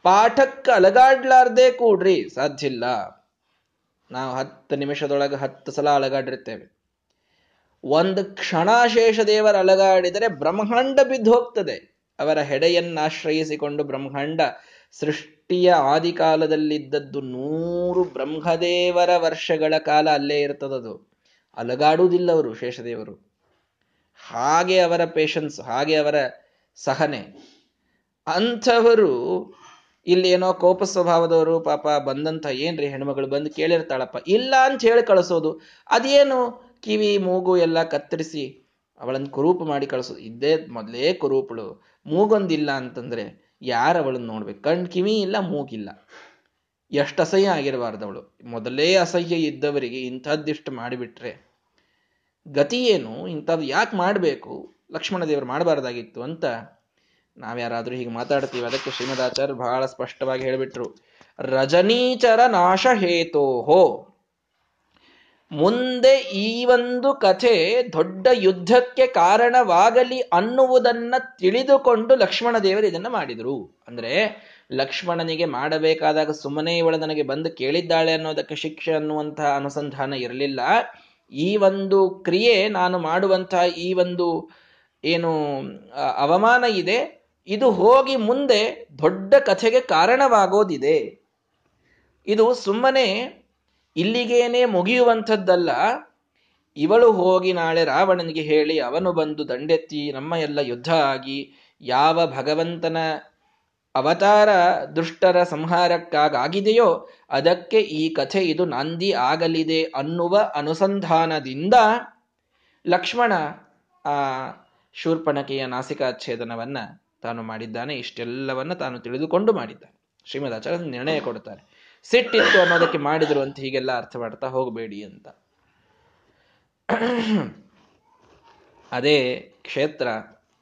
ಪಾಠಕ್ಕೆ ಅಲಗಾಡ್ಲಾರ್ದೆ ಕೂಡ್ರಿ, ಸಾಧ್ಯ ಇಲ್ಲ. ನಾವು ಹತ್ತು ನಿಮಿಷದೊಳಗೆ ಹತ್ತು ಸಲ ಅಲಗಾಡಿರ್ತೇವೆ ಒಂದು ಕ್ಷಣಾಶೇಷ ದೇವರ ಅಲಗಾಡಿದರೆ ಬ್ರಹ್ಮಾಂಡ ಬಿದ್ದು ಹೋಗ್ತದೆ. ಅವರ ಹೆಡೆಯನ್ನಾಶ್ರಯಿಸಿಕೊಂಡು ಬ್ರಹ್ಮಾಂಡ ಸೃಷ್ಟಿಯ ಆದಿಕಾಲದಲ್ಲಿದ್ದದ್ದು ನೂರು ಬ್ರಹ್ಮದೇವರ ವರ್ಷಗಳ ಕಾಲ ಅಲ್ಲೇ ಇರ್ತದದು. ಅಲಗಾಡುವುದಿಲ್ಲ ಅವರು, ಶೇಷದೇವರು. ಹಾಗೆ ಅವರ ಪೇಷನ್ಸ್ ಹಾಗೆ ಅವರ ಸಹನೆ. ಅಂಥವರು ಇಲ್ಲಿ ಏನೋ ಕೋಪ ಸ್ವಭಾವದವರು, ಪಾಪ ಬಂದಂತ ಏನ್ರಿ ಹೆಣ್ಮಗಳು ಬಂದು ಕೇಳಿರ್ತಾಳಪ್ಪ. ಇಲ್ಲ ಅಂತ ಹೇಳಿ ಕಳಿಸೋದು. ಅದೇನು ಕಿವಿ, ಮೂಗು ಎಲ್ಲ ಕತ್ತರಿಸಿ ಅವಳನ್ನು ಕುರೂಪು ಮಾಡಿ ಕಳಿಸೋದು. ಇದ್ದೇ ಮೊದಲೇ ಕುರೂಪಳು. ಮೂಗೊಂದಿಲ್ಲ ಅಂತಂದ್ರೆ ಯಾರು ಅವಳನ್ನ ನೋಡ್ಬೇಕು? ಕಣ್ ಕಿವಿ ಇಲ್ಲ, ಮೂಗಿಲ್ಲ. ಎಷ್ಟು ಅಸಹ್ಯ ಆಗಿರಬಾರ್ದು ಅವಳು. ಮೊದಲೇ ಅಸಹ್ಯ ಇದ್ದವರಿಗೆ ಇಂಥದ್ದಿಷ್ಟು ಮಾಡಿಬಿಟ್ರೆ ಗತಿ ಏನು? ಇಂಥದ್ದು ಯಾಕೆ ಮಾಡಬೇಕು? ಲಕ್ಷ್ಮಣ ದೇವರು ಮಾಡಬಾರ್ದಾಗಿತ್ತು ಅಂತ ನಾವ್ಯಾರಾದರೂ ಹೀಗೆ ಮಾತಾಡ್ತೀವಿ. ಅದಕ್ಕೆ ಶ್ರೀಮದಾಚಾರ್ಯ ಬಹಳ ಸ್ಪಷ್ಟವಾಗಿ ಹೇಳಿಬಿಟ್ರು. ರಜನೀಚರ ನಾಶ ಹೇತೋಹೋ. ಮುಂದೆ ಈ ಒಂದು ಕಥೆ ದೊಡ್ಡ ಯುದ್ಧಕ್ಕೆ ಕಾರಣವಾಗಲಿ ಅನ್ನುವುದನ್ನ ತಿಳಿದುಕೊಂಡು ಲಕ್ಷ್ಮಣ ದೇವರು ಇದನ್ನ ಮಾಡಿದರು. ಅಂದ್ರೆ ಲಕ್ಷ್ಮಣನಿಗೆ ಮಾಡಬೇಕಾದಾಗ ಸುಮ್ಮನೆ ಇವಳು ನನಗೆ ಬಂದು ಕೇಳಿದ್ದಾಳೆ ಅನ್ನೋದಕ್ಕೆ ಶಿಕ್ಷೆ ಅನ್ನುವಂತಹ ಅನುಸಂಧಾನ ಇರಲಿಲ್ಲ. ಈ ಒಂದು ಕ್ರಿಯೆ ನಾನು ಮಾಡುವಂತಹ ಈ ಒಂದು ಏನು ಅವಮಾನ ಇದೆ, ಇದು ಹೋಗಿ ಮುಂದೆ ದೊಡ್ಡ ಕಥೆಗೆ ಕಾರಣವಾಗೋದಿದೆ. ಇದು ಸುಮ್ಮನೆ ಇಲ್ಲಿಗೇನೆ ಮುಗಿಯುವಂಥದ್ದಲ್ಲ. ಇವಳು ಹೋಗಿ ನಾಳೆ ರಾವಣನಿಗೆ ಹೇಳಿ, ಅವನು ಬಂದು ದಂಡೆತ್ತಿ, ನಮ್ಮ ಎಲ್ಲ ಯುದ್ಧ ಆಗಿ, ಯಾವ ಭಗವಂತನ ಅವತಾರ ದುಷ್ಟರ ಸಂಹಾರಕ್ಕಾಗಿದೆಯೋ ಅದಕ್ಕೆ ಈ ಕಥೆ ಇದು ನಾಂದಿ ಆಗಲಿದೆ ಅನ್ನುವ ಅನುಸಂಧಾನದಿಂದ ಲಕ್ಷ್ಮಣ ಆ ಶೂರ್ಪಣಕೆಯ ನಾಸಿಕಾಚ್ಛೇದನವನ್ನ ತಾನು ಮಾಡಿದ್ದಾನೆ. ಇಷ್ಟೆಲ್ಲವನ್ನ ತಾನು ತಿಳಿದುಕೊಂಡು ಮಾಡಿದ್ದಾನೆ. ಶ್ರೀಮದ್ ಆಚಾರ್ಯ ನಿರ್ಣಯ ಕೊಡುತ್ತಾರೆ. ಸಿಟ್ಟಿತ್ತು ಅನ್ನೋದಕ್ಕೆ ಮಾಡಿದ್ರು ಅಂತ ಹೀಗೆಲ್ಲ ಅರ್ಥ ಮಾಡ್ತಾ ಹೋಗಬೇಡಿ ಅಂತ. ಅದೇ ಕ್ಷೇತ್ರ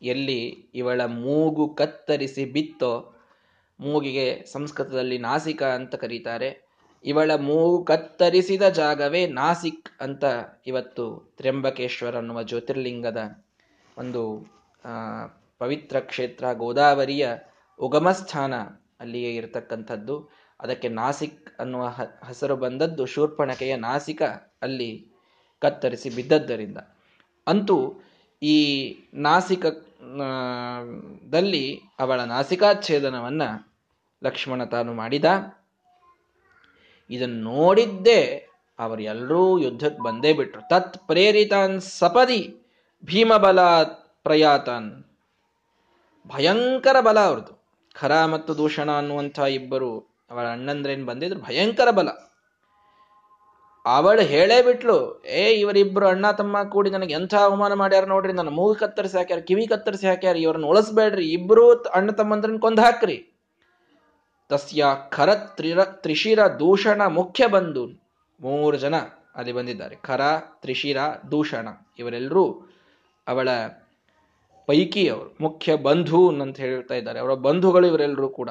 ಎಲ್ಲಿ ಇವಳ ಮೂಗು ಕತ್ತರಿಸಿ ಬಿತ್ತೋ ಮೂಗಿಗೆ ಸಂಸ್ಕೃತದಲ್ಲಿ ನಾಸಿಕ ಅಂತ ಕರೀತಾರೆ. ಇವಳ ಮೂಗು ಕತ್ತರಿಸಿದ ಜಾಗವೇ ನಾಸಿಕ್ ಅಂತ ಇವತ್ತು ತ್ರ್ಯಂಬಕೇಶ್ವರ ಅನ್ನುವ ಜ್ಯೋತಿರ್ಲಿಂಗದ ಒಂದು ಪವಿತ್ರ ಕ್ಷೇತ್ರ, ಗೋದಾವರಿಯ ಉಗಮಸ್ಥಾನ ಅಲ್ಲಿಯೇ ಇರತಕ್ಕಂಥದ್ದು. ಅದಕ್ಕೆ ನಾಸಿಕ್ ಅನ್ನುವ ಹೆಸರು ಬಂದದ್ದು ಶೂರ್ಪಣಕೆಯ ನಾಸಿಕ ಅಲ್ಲಿ ಕತ್ತರಿಸಿ ಬಿದ್ದದ್ದರಿಂದ. ಅಂತೂ ಈ ನಾಸಿಕ ದಲ್ಲಿ ಅವಳ ನಾಸಿಕಾಚ್ಛೇದನವನ್ನ ಲಕ್ಷ್ಮಣ ತಾನು ಮಾಡಿದ. ಇದನ್ನು ನೋಡಿದ್ದೇ ಅವರೆಲ್ಲರೂ ಯುದ್ಧಕ್ಕೆ ಬಂದೇ ಬಿಟ್ರು. ತತ್ ಪ್ರೇರಿತಾನ್ ಸಪದಿ ಭೀಮಬಲ ಪ್ರಯಾತನ್. ಭಯಂಕರ ಬಲ ಅವ್ರದ್ದು. ಖರ ಮತ್ತು ದೂಷಣ ಅನ್ನುವಂಥ ಇಬ್ಬರು ಅವಳ ಅಣ್ಣಂದ್ರೇನು ಬಂದಿದ್ರು? ಭಯಂಕರ ಬಲ. ಅವಳು ಹೇಳೇ ಬಿಟ್ಲು, ಏ ಇವರಿಬ್ಬರು ಅಣ್ಣ ತಮ್ಮ ಕೂಡಿ ನನಗೆ ಎಂಥ ಅವಮಾನ ಮಾಡ್ಯಾರ ನೋಡ್ರಿ, ನನ್ನ ಮೂಗು ಕತ್ತರಿಸಿ ಹಾಕ್ಯಾರ, ಕಿವಿ ಕತ್ತರಿಸಿ ಹಾಕ್ಯಾರ, ಇವ್ರನ್ನ ಉಳಿಸ್ಬೇಡ್ರಿ, ಇಬ್ರು ಅಣ್ಣ ತಮ್ಮಂದ್ರನ್ನ ಕೊಂದ್ ಹಾಕ್ರಿ. ತಸ್ಯ ಖರ ತ್ರಿರ, ತ್ರಿಶಿರ ದೂಷಣ ಮುಖ್ಯ ಬಂಧು ಮೂರು ಜನ ಅಲ್ಲಿ ಬಂದಿದ್ದಾರೆ. ಖರ, ತ್ರಿಶಿರ, ದೂಷಣ ಇವರೆಲ್ಲರೂ ಅವಳ ಪೈಕಿ ಅವರು, ಮುಖ್ಯ ಬಂಧು ಅಂತ ಹೇಳ್ತಾ ಇದ್ದಾರೆ. ಅವರ ಬಂಧುಗಳು ಇವರೆಲ್ಲರೂ ಕೂಡ.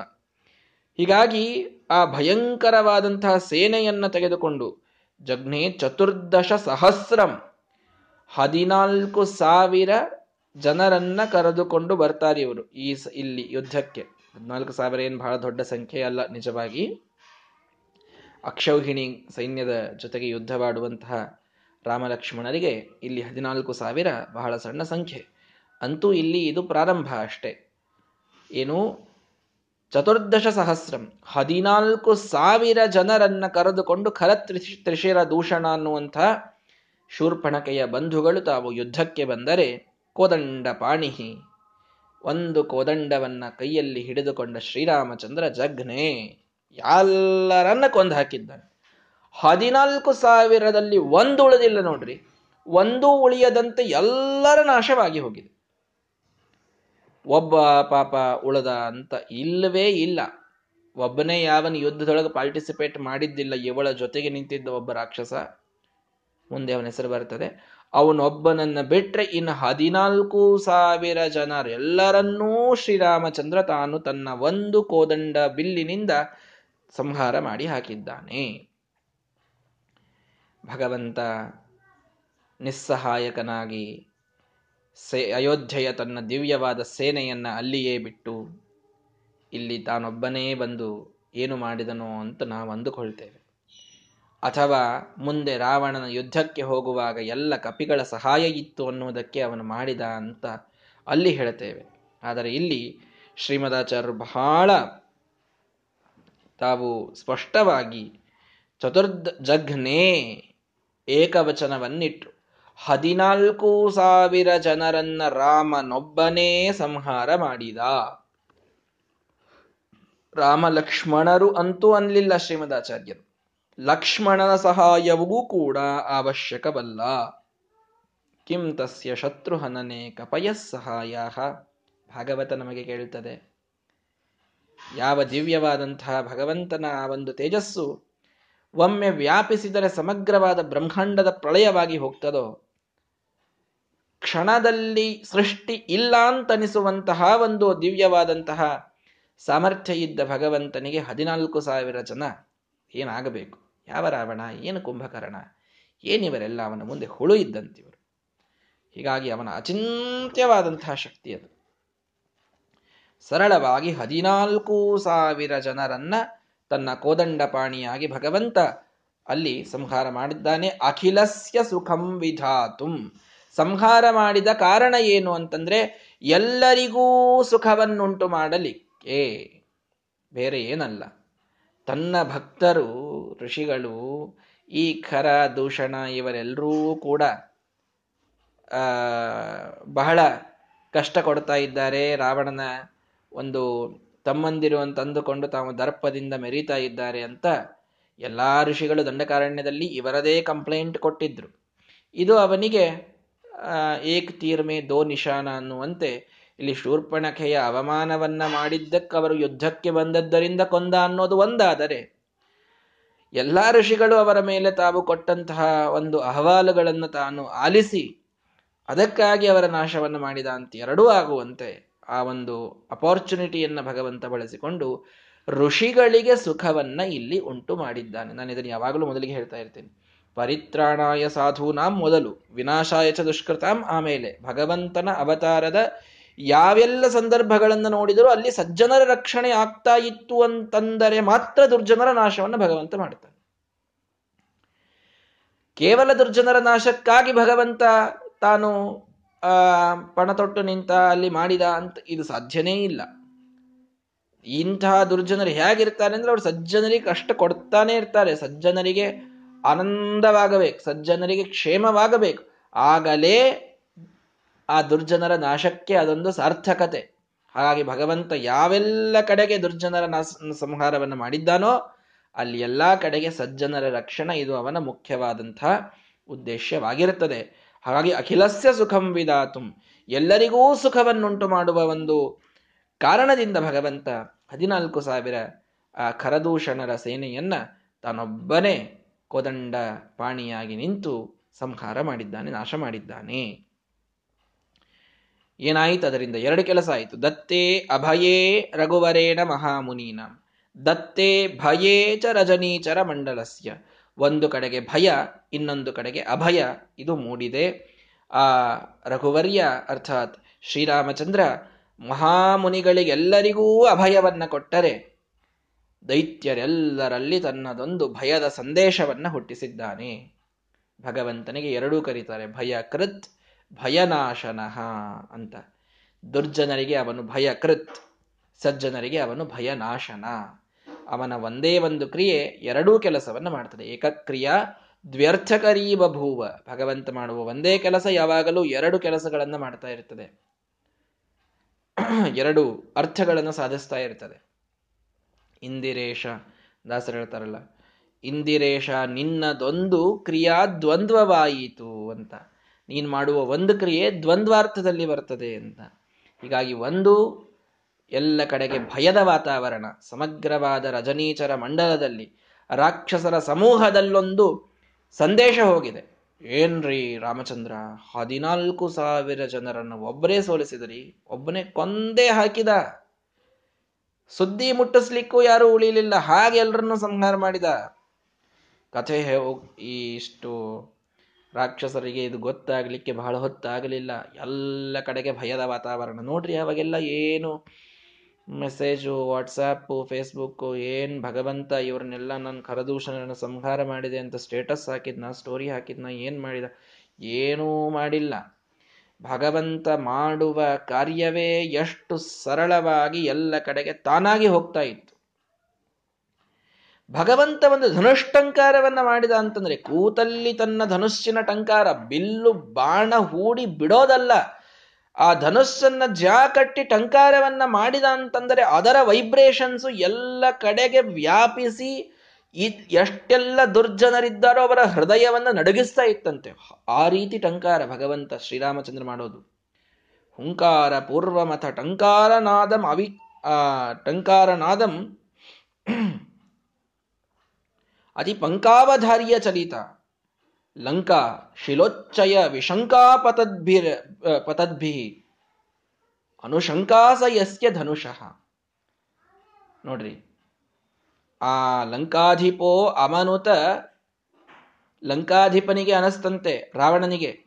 ಹೀಗಾಗಿ ಆ ಭಯಂಕರವಾದಂತಹ ಸೇನೆಯನ್ನ ತೆಗೆದುಕೊಂಡು ಜಗ್ನೆ ಚತುರ್ದಶ ಸಹಸ್ರಂ ಹದಿನಾಲ್ಕು ಸಾವಿರ ಜನರನ್ನ ಕರೆದುಕೊಂಡು ಬರ್ತಾರೆ ಇವರು ಈ ಇಲ್ಲಿ ಯುದ್ಧಕ್ಕೆ. ಹದಿನಾಲ್ಕು ಸಾವಿರ ಏನು ಬಹಳ ದೊಡ್ಡ ಸಂಖ್ಯೆ ಅಲ್ಲ, ನಿಜವಾಗಿ. ಅಕ್ಷೌಹಿಣಿ ಸೈನ್ಯದ ಜೊತೆಗೆ ಯುದ್ಧವಾಡುವಂತಹ ರಾಮಲಕ್ಷ್ಮಣರಿಗೆ ಇಲ್ಲಿ ಹದಿನಾಲ್ಕು ಸಾವಿರ ಬಹಳ ಸಣ್ಣ ಸಂಖ್ಯೆ. ಅಂತೂ ಇಲ್ಲಿ ಇದು ಪ್ರಾರಂಭ ಅಷ್ಟೆ. ಏನು? ಚತುರ್ದಶ ಸಹಸ್ರಂ. ಹದಿನಾಲ್ಕು ಸಾವಿರ ಜನರನ್ನ ಕರೆದುಕೊಂಡು ಖರ ತ್ರಿಶಿರ ದೂಷಣ ಅನ್ನುವಂಥ ಶೂರ್ಪಣಕೆಯ ಬಂಧುಗಳು ತಾವು ಯುದ್ಧಕ್ಕೆ ಬಂದರೆ ಕೋದಂಡ ಪಾಣಿಹಿ ಒಂದು ಕೋದಂಡವನ್ನ ಕೈಯಲ್ಲಿ ಹಿಡಿದುಕೊಂಡ ಶ್ರೀರಾಮಚಂದ್ರ ಜಗ್ನೆ ಎಲ್ಲರನ್ನ ಕೊಂದು ಹಾಕಿದ್ದಾನೆ. ಹದಿನಾಲ್ಕು ಸಾವಿರದಲ್ಲಿ ಒಂದು ಉಳಿದಿಲ್ಲ ನೋಡ್ರಿ, ಒಂದು ಉಳಿಯದಂತೆ ಎಲ್ಲರ ನಾಶವಾಗಿ ಹೋಗಿದೆ. ಒಬ್ಬ ಪಾಪ ಉಳದ ಅಂತ ಇಲ್ಲವೇ ಇಲ್ಲ. ಒಬ್ಬನೇ ಯಾವನ ಯುದ್ಧದೊಳಗೆ ಪಾರ್ಟಿಸಿಪೇಟ್ ಮಾಡಿದ್ದಿಲ್ಲ, ಇವಳ ಜೊತೆಗೆ ನಿಂತಿದ್ದ ಒಬ್ಬ ರಾಕ್ಷಸ, ಮುಂದೆ ಅವನ ಹೆಸರು ಬರ್ತದೆ. ಅವನೊಬ್ಬನನ್ನ ಬಿಟ್ರೆ ಇನ್ನು ಹದಿನಾಲ್ಕು ಸಾವಿರ ಜನರೆಲ್ಲರನ್ನೂ ಶ್ರೀರಾಮಚಂದ್ರ ತಾನು ತನ್ನ ಒಂದು ಕೋದಂಡ ಬಿಲ್ಲಿನಿಂದ ಸಂಹಾರ ಮಾಡಿ ಹಾಕಿದ್ದಾನೆ. ಭಗವಂತ ನಿಸ್ಸಹಾಯಕನಾಗಿ ಸೇ, ಅಯೋಧ್ಯೆಯ ತನ್ನ ದಿವ್ಯವಾದ ಸೇನೆಯನ್ನ ಅಲ್ಲಿಯೇ ಬಿಟ್ಟು ಇಲ್ಲಿ ತಾನೊಬ್ಬನೇ ಬಂದು ಏನು ಮಾಡಿದನೋ ಅಂತ ನಾವು ಅಂದುಕೊಳ್ತೇವೆ. ಅಥವಾ ಮುಂದೆ ರಾವಣನ ಯುದ್ಧಕ್ಕೆ ಹೋಗುವಾಗ ಎಲ್ಲ ಕಪಿಗಳ ಸಹಾಯ ಇತ್ತು ಅನ್ನುವುದಕ್ಕೆ ಅವನು ಮಾಡಿದ ಅಂತ ಅಲ್ಲಿ ಹೇಳ್ತೇವೆ ಆದರೆ ಇಲ್ಲಿ ಶ್ರೀಮದಾಚಾರ್ಯರು ಬಹಳ ತಾವು ಸ್ಪಷ್ಟವಾಗಿ ಚತುರ್ಧ ಜಘ್ನೇ ಏಕವಚನವನ್ನಿಟ್ರು. ಹದಿನಾಲ್ಕು ಸಾವಿರ ಜನರನ್ನ ರಾಮನೊಬ್ಬನೇ ಸಂಹಾರ ಮಾಡಿದ. ರಾಮ ಲಕ್ಷ್ಮಣರು ಅಂತೂ ಅನ್ಲಿಲ್ಲ ಶ್ರೀಮದಾಚಾರ್ಯರು. ಲಕ್ಷ್ಮಣನ ಸಹಾಯವೂ ಕೂಡ ಅವಶ್ಯಕವಲ್ಲ. ಕಿಂ ತಸ್ಯ ಶತ್ರುಹನನೆ ಕಪಯಸ್ ಸಹಾಯ ಭಾಗವತ ನಮಗೆ ಕೇಳುತ್ತದೆ. ಯಾವ ದಿವ್ಯವಾದಂತಹ ಭಗವಂತನ ಆ ಒಂದು ತೇಜಸ್ಸು ಒಮ್ಮೆ ವ್ಯಾಪಿಸಿದರೆ ಸಮಗ್ರವಾದ ಬ್ರಹ್ಮಾಂಡದ ಪ್ರಳಯವಾಗಿ ಹೋಗ್ತದೋ? ಕ್ಷಣದಲ್ಲಿ ಸೃಷ್ಟಿ ಇಲ್ಲ ಅಂತನಿಸುವಂತಹ ಒಂದು ದಿವ್ಯವಾದಂತಹ ಸಾಮರ್ಥ್ಯ ಇದ್ದ ಭಗವಂತನಿಗೆ ಹದಿನಾಲ್ಕು ಸಾವಿರ ಜನ ಏನಾಗಬೇಕು? ಯಾವ ರಾವಣ, ಏನು ಕುಂಭಕರ್ಣ ಏನಿವರೆಲ್ಲ ಅವನ ಮುಂದೆ ಹುಳು ಇದ್ದಂತಿವರು? ಹೀಗಾಗಿ ಅವನ ಅಚಿಂತ್ಯವಾದಂತಹ ಶಕ್ತಿ ಅದು. ಸರಳವಾಗಿ ಹದಿನಾಲ್ಕು ಸಾವಿರ ಜನರನ್ನ ತನ್ನ ಕೋದಂಡಪಾಣಿಯಾಗಿ ಭಗವಂತ ಅಲ್ಲಿ ಸಂಹಾರ ಮಾಡಿದ್ದಾನೆ. ಅಖಿಲಸ್ಯ ಸುಖಂ ವಿಧಾತುಂ ಸಂಹಾರ ಮಾಡಿದ ಕಾರಣ ಏನು ಅಂತಂದ್ರೆ, ಎಲ್ಲರಿಗೂ ಸುಖವನ್ನುಂಟು ಮಾಡಲಿಕ್ಕೆ. ಬೇರೆ ಏನಲ್ಲ. ತನ್ನ ಭಕ್ತರು, ಋಷಿಗಳು, ಈ ಖರ, ದೂಷಣ ಇವರೆಲ್ಲರೂ ಕೂಡ ಬಹಳ ಕಷ್ಟ ಕೊಡ್ತಾ ಇದ್ದಾರೆ. ರಾವಣನ ಒಂದು ತಮ್ಮಂದಿರು ಅಂತ ಅಂದುಕೊಂಡು ತಾವು ದರ್ಪದಿಂದ ಮೆರೀತಾ ಇದ್ದಾರೆ ಅಂತ ಎಲ್ಲ ಋಷಿಗಳು ದಂಡಕಾರಣ್ಯದಲ್ಲಿ ಇವರದೇ ಕಂಪ್ಲೇಂಟ್ ಕೊಟ್ಟಿದ್ರು. ಇದು ಅವನಿಗೆ ಏಕ್ ತೀರ್ಮೆ ದೋ ನಿಶಾನ ಅನ್ನುವಂತೆ ಇಲ್ಲಿ ಶೂರ್ಪಣಖೆಯ ಅವಮಾನವನ್ನ ಮಾಡಿದ್ದಕ್ಕೆ ಅವರು ಯುದ್ಧಕ್ಕೆ ಬಂದದ್ದರಿಂದ ಕೊಂದ ಅನ್ನೋದು ಒಂದಾದರೆ, ಎಲ್ಲಾ ಋಷಿಗಳು ಅವರ ಮೇಲೆ ತಾವು ಕೊಟ್ಟಂತಹ ಒಂದು ಅಹವಾಲುಗಳನ್ನು ತಾನು ಆಲಿಸಿ ಅದಕ್ಕಾಗಿ ಅವರ ನಾಶವನ್ನು ಮಾಡಿದ ಅಂತ ಎರಡೂ ಆಗುವಂತೆ ಆ ಒಂದು ಅಪಾರ್ಚುನಿಟಿಯನ್ನು ಭಗವಂತ ಬಳಸಿಕೊಂಡು ಋಷಿಗಳಿಗೆ ಸುಖವನ್ನ ಇಲ್ಲಿ ಉಂಟು ಮಾಡಿದ್ದಾನೆ. ನಾನು ಇದನ್ನು ಯಾವಾಗಲೂ ಮೊದಲಿಗೆ ಹೇಳ್ತಾ ಇರ್ತೇನೆ. ಪರಿತ್ರಾಣಾಯ ಸಾಧೂನಾಂ ಮೊದಲು, ವಿನಾಶಾಯ ಚ ದುಷ್ಕೃತಾಂ ಆಮೇಲೆ ಭಗವಂತನ ಅವತಾರದ ಯಾವೆಲ್ಲ ಸಂದರ್ಭಗಳನ್ನು ನೋಡಿದರೂ ಅಲ್ಲಿ ಸಜ್ಜನರ ರಕ್ಷಣೆ ಆಗ್ತಾ ಇತ್ತು ಅಂತಂದರೆ ಮಾತ್ರ ದುರ್ಜನರ ನಾಶವನ್ನು ಭಗವಂತ ಮಾಡ್ತಾನೆ ಕೇವಲ ದುರ್ಜನರ ನಾಶಕ್ಕಾಗಿ ಭಗವಂತ ತಾನು, ಆ ಪಣ ತೊಟ್ಟು ನಿಂತ ಅಲ್ಲಿ ಮಾಡಿದ ಅಂತ ಇದು ಸಾಧ್ಯನೇ ಇಲ್ಲ. ಇಂತಹ ದುರ್ಜನರು ಹೇಗಿರ್ತಾರೆ ಅಂದ್ರೆ ಅವ್ರು ಸಜ್ಜನರಿಗೆ ಕಷ್ಟ ಕೊಡ್ತಾನೆ ಇರ್ತಾರೆ. ಸಜ್ಜನರಿಗೆ ಆನಂದವಾಗಬೇಕು, ಸಜ್ಜನರಿಗೆ ಕ್ಷೇಮವಾಗಬೇಕು. ಆಗಲೇ ಆ ದುರ್ಜನರ ನಾಶಕ್ಕೆ ಅದೊಂದು ಸಾರ್ಥಕತೆ. ಹಾಗಾಗಿ ಭಗವಂತ ಯಾವೆಲ್ಲ ಕಡೆಗೆ ದುರ್ಜನರ ಸಂಹಾರವನ್ನು ಮಾಡಿದ್ದಾನೋ ಅಲ್ಲಿ ಎಲ್ಲಾ ಕಡೆಗೆ ಸಜ್ಜನರ ರಕ್ಷಣೆ ಇದು ಅವನ ಮುಖ್ಯವಾದಂತಹ ಉದ್ದೇಶವಾಗಿರುತ್ತದೆ. ಹಾಗಾಗಿ ಅಖಿಲಸ್ಯ ಸುಖಂ ವಿದಾತುಂ. ಎಲ್ಲರಿಗೂ ಸುಖವನ್ನುಂಟು ಮಾಡುವ ಒಂದು ಕಾರಣದಿಂದ ಭಗವಂತ ಹದಿನಾಲ್ಕು ಸಾವಿರ, ಆ, ಖರದೂಷಣರ ಸೇನೆಯನ್ನ ತಾನೊಬ್ಬನೇ ಕೋದಂಡ ಪಾಣಿಯಾಗಿ ನಿಂತು ಸಂಹಾರ ಮಾಡಿದ್ದಾನೆ, ನಾಶ ಮಾಡಿದ್ದಾನೆ. ಏನಾಯಿತು? ಅದರಿಂದ ಎರಡು ಕೆಲಸ ಆಯಿತು. ದತ್ತೇ ಅಭಯೇ ರಘುವರೇಣ ಮಹಾಮುನೀನ. ದತ್ತೇ ಭಯೇ ಚ ರಜನೀಚರ ಮಂಡಲಸ್ಯ ಒಂದು ಕಡೆಗೆ ಭಯ, ಇನ್ನೊಂದು ಕಡೆಗೆ ಅಭಯ. ಇದು ಮೂಡಿದೆ. ಆ ರಘುವರ್ಯ ಅರ್ಥಾತ್ ಶ್ರೀರಾಮಚಂದ್ರ ಮಹಾಮುನಿಗಳಿಗೆಲ್ಲರಿಗೂ ಅಭಯವನ್ನ ಕೊಟ್ಟರೆ ದೈತ್ಯರೆಲ್ಲರಲ್ಲಿ ತನ್ನದೊಂದು ಭಯದ ಸಂದೇಶವನ್ನ ಹುಟ್ಟಿಸಿದ್ದಾನೆ. ಭಗವಂತನಿಗೆ ಎರಡೂ ಕರೀತಾರೆ. ಭಯ ಕೃತ್ ಭಯನಾಶನಃ ಅಂತ. ದುರ್ಜನರಿಗೆ ಅವನು ಭಯ ಕೃತ್ ಸಜ್ಜನರಿಗೆ ಅವನು ಭಯನಾಶನ. ಅವನ ಒಂದೇ ಒಂದು ಕ್ರಿಯೆ ಎರಡೂ ಕೆಲಸವನ್ನು ಮಾಡ್ತದೆ. ಏಕಕ್ರಿಯಾ ದ್ವ್ಯರ್ಥಕರೀ ಬಭೂವ ಭಗವಂತ ಮಾಡುವ ಒಂದೇ ಕೆಲಸ ಯಾವಾಗಲೂ ಎರಡು ಕೆಲಸಗಳನ್ನು ಮಾಡ್ತಾ ಇರ್ತದೆ. ಎರಡು ಅರ್ಥಗಳನ್ನು ಸಾಧಿಸ್ತಾ ಇರ್ತದೆ. ಇಂದಿರೇಶ, ದಾಸರು ಹೇಳ್ತಾರಲ್ಲ, ಇಂದಿರೇಶ ನಿನ್ನದೊಂದು ಕ್ರಿಯಾ ದ್ವಂದ್ವವಾಯಿತು ಅಂತ. ನೀನು ಮಾಡುವ ಒಂದು ಕ್ರಿಯೆ ದ್ವಂದ್ವಾರ್ಥದಲ್ಲಿ ಬರ್ತದೆ ಅಂತ. ಹೀಗಾಗಿ ಒಂದು, ಎಲ್ಲ ಕಡೆಗೆ ಭಯದ ವಾತಾವರಣ, ಸಮಗ್ರವಾದ ರಜನೀಚರ ಮಂಡಲದಲ್ಲಿ, ರಾಕ್ಷಸರ ಸಮೂಹದಲ್ಲೊಂದು ಸಂದೇಶ ಹೋಗಿದೆ. ಏನ್ರಿ ರಾಮಚಂದ್ರ, ಹದಿನಾಲ್ಕು ಸಾವಿರ ಜನರನ್ನು ಒಬ್ಬರೇ ಸೋಲಿಸಿದ್ರಿ, ಒಬ್ಬನೇ ಕೊಂದೇ ಹಾಕಿದ. ಸುದ್ದಿ ಮುಟ್ಟಿಸ್ಲಿಕ್ಕೂ ಯಾರು ಉಳಿಲಿಲ್ಲ, ಹಾಗೆ ಎಲ್ಲರನ್ನೂ ಸಂಹಾರ ಮಾಡಿದ. ಕಥೆ ಇಷ್ಟು ರಾಕ್ಷಸರಿಗೆ ಇದು ಗೊತ್ತಾಗಲಿಕ್ಕೆ ಬಹಳ ಹೊತ್ತಾಗಲಿಲ್ಲ. ಎಲ್ಲ ಕಡೆಗೆ ಭಯದ ವಾತಾವರಣ. ನೋಡ್ರಿ ಅವಾಗೆಲ್ಲ ಏನು ಮೆಸೇಜು ವಾಟ್ಸಾಪು ಫೇಸ್ಬುಕ್ಕು ಏನು ಭಗವಂತ ಇವ್ರನ್ನೆಲ್ಲ ನನ್ನ ಕರದೂಷಣನ ಸಂಹಾರ ಮಾಡಿದೆ ಅಂತ ಸ್ಟೇಟಸ್ ಹಾಕಿದ್ನ ಸ್ಟೋರಿ ಹಾಕಿದ್ನ, ಏನು ಮಾಡಿದ? ಏನೂ ಮಾಡಿಲ್ಲ. ಭಗವಂತ ಮಾಡುವ ಕಾರ್ಯವೇ ಎಷ್ಟು ಸರಳವಾಗಿ ಎಲ್ಲ ಕಡೆಗೆ ತಾನಾಗಿ ಹೋಗ್ತಾ ಇತ್ತು. ಭಗವಂತ ಒಂದು ಧನುಷ್ಟಂಕಾರವನ್ನ ಮಾಡಿದ ಅಂತಂದ್ರೆ ಕೂತಲ್ಲಿ ತನ್ನ ಧನುಸ್ಸಿನ ಟಂಕಾರ ಬಿಲ್ಲು ಬಾಣ ಹೂಡಿ ಬಿಡೋದಲ್ಲ. ಆ ಧನುಸ್ಸನ್ನ ಜಾ ಕಟ್ಟಿ ಟಂಕಾರವನ್ನ ಮಾಡಿದ ಅಂತಂದರೆ ಅದರ ವೈಬ್ರೇಷನ್ಸು ಎಲ್ಲ ಕಡೆಗೆ ವ್ಯಾಪಿಸಿ ಎಷ್ಟೆಲ್ಲ ದುರ್ಜನರಿದ್ದಾರೋ ಅವರ ಹೃದಯವನ್ನು ನಡುಗಿಸ್ತಾ ಇತ್ತಂತೆ. ಆ ರೀತಿ ಟಂಕಾರ ಭಗವಂತ ಶ್ರೀರಾಮಚಂದ್ರ ಮಾಡೋದು. ಹುಂಕಾರ ಪೂರ್ವಮಥ ಟಂಕಾರನಾದಂ ಅವಿ ಆ ಟಂಕಾರನಾದಂ ಅತಿ ಪಂಕಾವಧಾರ್ಯ ಚಲಿತ. ಲಂಕಾ, ಶಿಲೋಚ್ಚಯ ವಿಶಂಕಾ ಪತದ್ಭಿ. ಅನುಶಂಕಾಸ ಯಸ್ಯ ಧನುಷಃ. ನೋಡ್ರಿ. ಆ ಲಂಕಾಧಿಪೋ ಅಮನುತ ಲಂಕಾಧಿಪನಿಗೆ ಅನಸ್ತಂತೆ ರಾವಣನಿಗೆ.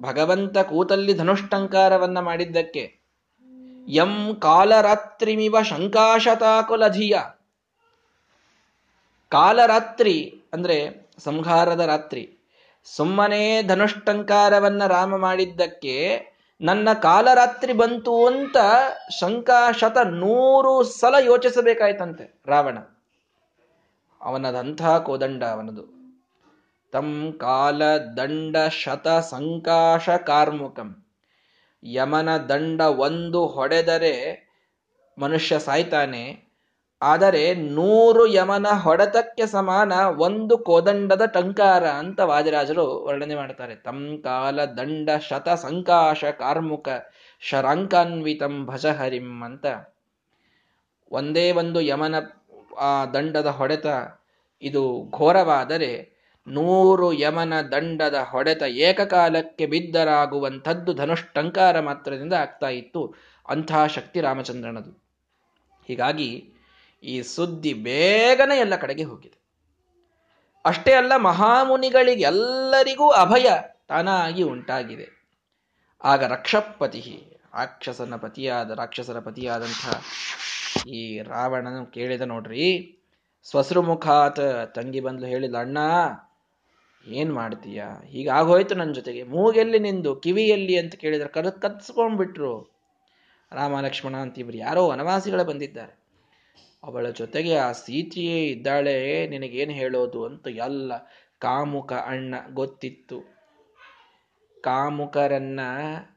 ಭಗವಂತ ಕೂತಲ್ಲಿ ಧನುಷ್ಟಂಕಾರವನ್ನ ಮಾಡಿದ್ದಕ್ಕೆ. ಯಂ ಕಾಲರಾತ್ರಿಮಿವ ಶಂಕಾಶತಾಕುಲಧಿಯ. ಕಾಲರಾತ್ರಿ ಅಂದ್ರೆ ಸಂಹಾರದ ರಾತ್ರಿ. ಸುಮ್ಮನೆ ಧನುಷ್ಟಂಕಾರವನ್ನ ರಾಮ ಮಾಡಿದ್ದಕ್ಕೆ ನನ್ನ ಕಾಲರಾತ್ರಿ ಬಂತು ಅಂತ ಶಂಕಾಶತ ನೂರು ಸಲ ಯೋಚಿಸಬೇಕಾಯ್ತಂತೆ ರಾವಣ. ಅವನದಂಥ ಕೋದಂಡ ಅವನದು. ತಂ ಕಾಲ ದಂಡ ಶತ ಸಂಕಾಶ ಕಾರ್ಮುಕಂ. ಯಮನ ದಂಡ ಒಂದು ಹೊಡೆದರೆ ಮನುಷ್ಯ ಸಾಯ್ತಾನೆ. ಆದರೆ ನೂರು ಯಮನ ಹೊಡೆತಕ್ಕೆ ಸಮಾನ ಒಂದು ಕೋದಂಡದ ಟಂಕಾರ ಅಂತ ವಾದಿರಾಜರು ವರ್ಣನೆ ಮಾಡ್ತಾರೆ. ತಂ ಕಾಲ ದಂಡ ಶತ ಸಂಕಾಶ ಕಾರ್ಮುಕ ಶರಾಂಕಾನ್ವಿತಂ ಭಜಹರಿಂ ಅಂತ. ಒಂದೇ ಒಂದು ಯಮನ, ಆ ದಂಡದ ಹೊಡೆತ ಇದು ಘೋರವಾದರೆ ನೂರು ಯಮನ ದಂಡದ ಹೊಡೆತ ಏಕಕಾಲಕ್ಕೆ ಬಿದ್ದರಾಗುವಂಥದ್ದು ಧನುಷ್ಟಂಕಾರ ಮಾತ್ರದಿಂದ ಆಗ್ತಾ ಇತ್ತು ಅಂಥ ಶಕ್ತಿ ರಾಮಚಂದ್ರನದು. ಹೀಗಾಗಿ ಈ ಸುದ್ದಿ ಬೇಗನೆ ಎಲ್ಲ ಕಡೆಗೆ ಹೋಗಿದೆ. ಅಷ್ಟೇ ಅಲ್ಲ ಮಹಾಮುನಿಗಳಿಗೆ ಎಲ್ಲರಿಗೂ ಅಭಯ ತಾನಾಗಿ ಉಂಟಾಗಿದೆ. ಆಗ ರಕ್ಷಪತಿ ರಾಕ್ಷಸನ ಪತಿಯಾದ, ರಾಕ್ಷಸರ ಪತಿಯಾದಂತಹ ಈ ರಾವಣನು ಕೇಳಿದ ನೋಡ್ರಿ, ಸ್ವಸ್ರು ಮುಖಾತ್ ತಂಗಿ ಬಂದ್ಲು ಹೇಳಿದ ಅಣ್ಣ, ಏನ್ ಮಾಡ್ತೀಯ? ಹೀಗಾಗೋಯ್ತು ನನ್ನ ಜೊತೆಗೆ. ಮೂಗೆಲ್ಲಿ ನಿಂದು, ಕಿವಿಯಲ್ಲಿ ಅಂತ ಕೇಳಿದ್ರೆ ಕರ್ ಕತ್ಸ್ಕೊಂಡ್ಬಿಟ್ರು ರಾಮ ಲಕ್ಷ್ಮಣ ಅಂತ ಇವ್ರು ಯಾರೋ ವನವಾಸಿಗಳ ಬಂದಿದ್ದಾರೆ. ಅವಳ ಜೊತೆಗೆ ಆ ಸೀತೆಯೇ ಇದ್ದಾಳೆ, ನಿನಗೇನು ಹೇಳೋದು ಅಂತ ಎಲ್ಲ ಕಾಮುಕ ಅಣ್ಣ ಗೊತ್ತಿತ್ತು. ಕಾಮುಕರನ್ನ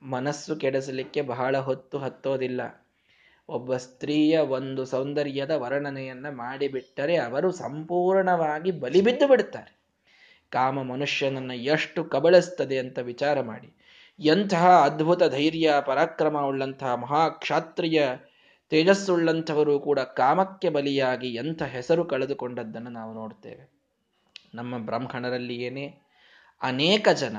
ಮನಸ್ಸು ಕೆಡಿಸಲಿಕ್ಕೆ ಬಹಳ ಹೊತ್ತು ಹತ್ತೋದಿಲ್ಲ. ಒಬ್ಬ ಸ್ತ್ರೀಯ ಒಂದು ಸೌಂದರ್ಯದ ವರ್ಣನೆಯನ್ನ ಮಾಡಿಬಿಟ್ಟರೆ ಅವರು ಸಂಪೂರ್ಣವಾಗಿ ಬಲಿಬಿದ್ದು ಬಿಡುತ್ತಾರೆ. ಕಾಮ ಮನುಷ್ಯನನ್ನ ಎಷ್ಟು ಕಬಳಿಸ್ತದೆ ಅಂತ ವಿಚಾರ ಮಾಡಿ. ಎಂತಹ ಅದ್ಭುತ ಧೈರ್ಯ, ಪರಾಕ್ರಮ ಉಳ್ಳಂತಹ ಮಹಾಕ್ಷಾತ್ರಿಯ ತೇಜಸ್ಸುಳ್ಳಂಥವರು ಕೂಡ ಕಾಮಕ್ಕೆ ಬಲಿಯಾಗಿ ಎಂಥ ಹೆಸರು ಕಳೆದುಕೊಂಡದ್ದನ್ನು ನಾವು ನೋಡ್ತೇವೆ. ನಮ್ಮ ಬ್ರಾಹ್ಮಣರಲ್ಲಿ ಏನೇ ಅನೇಕ ಜನ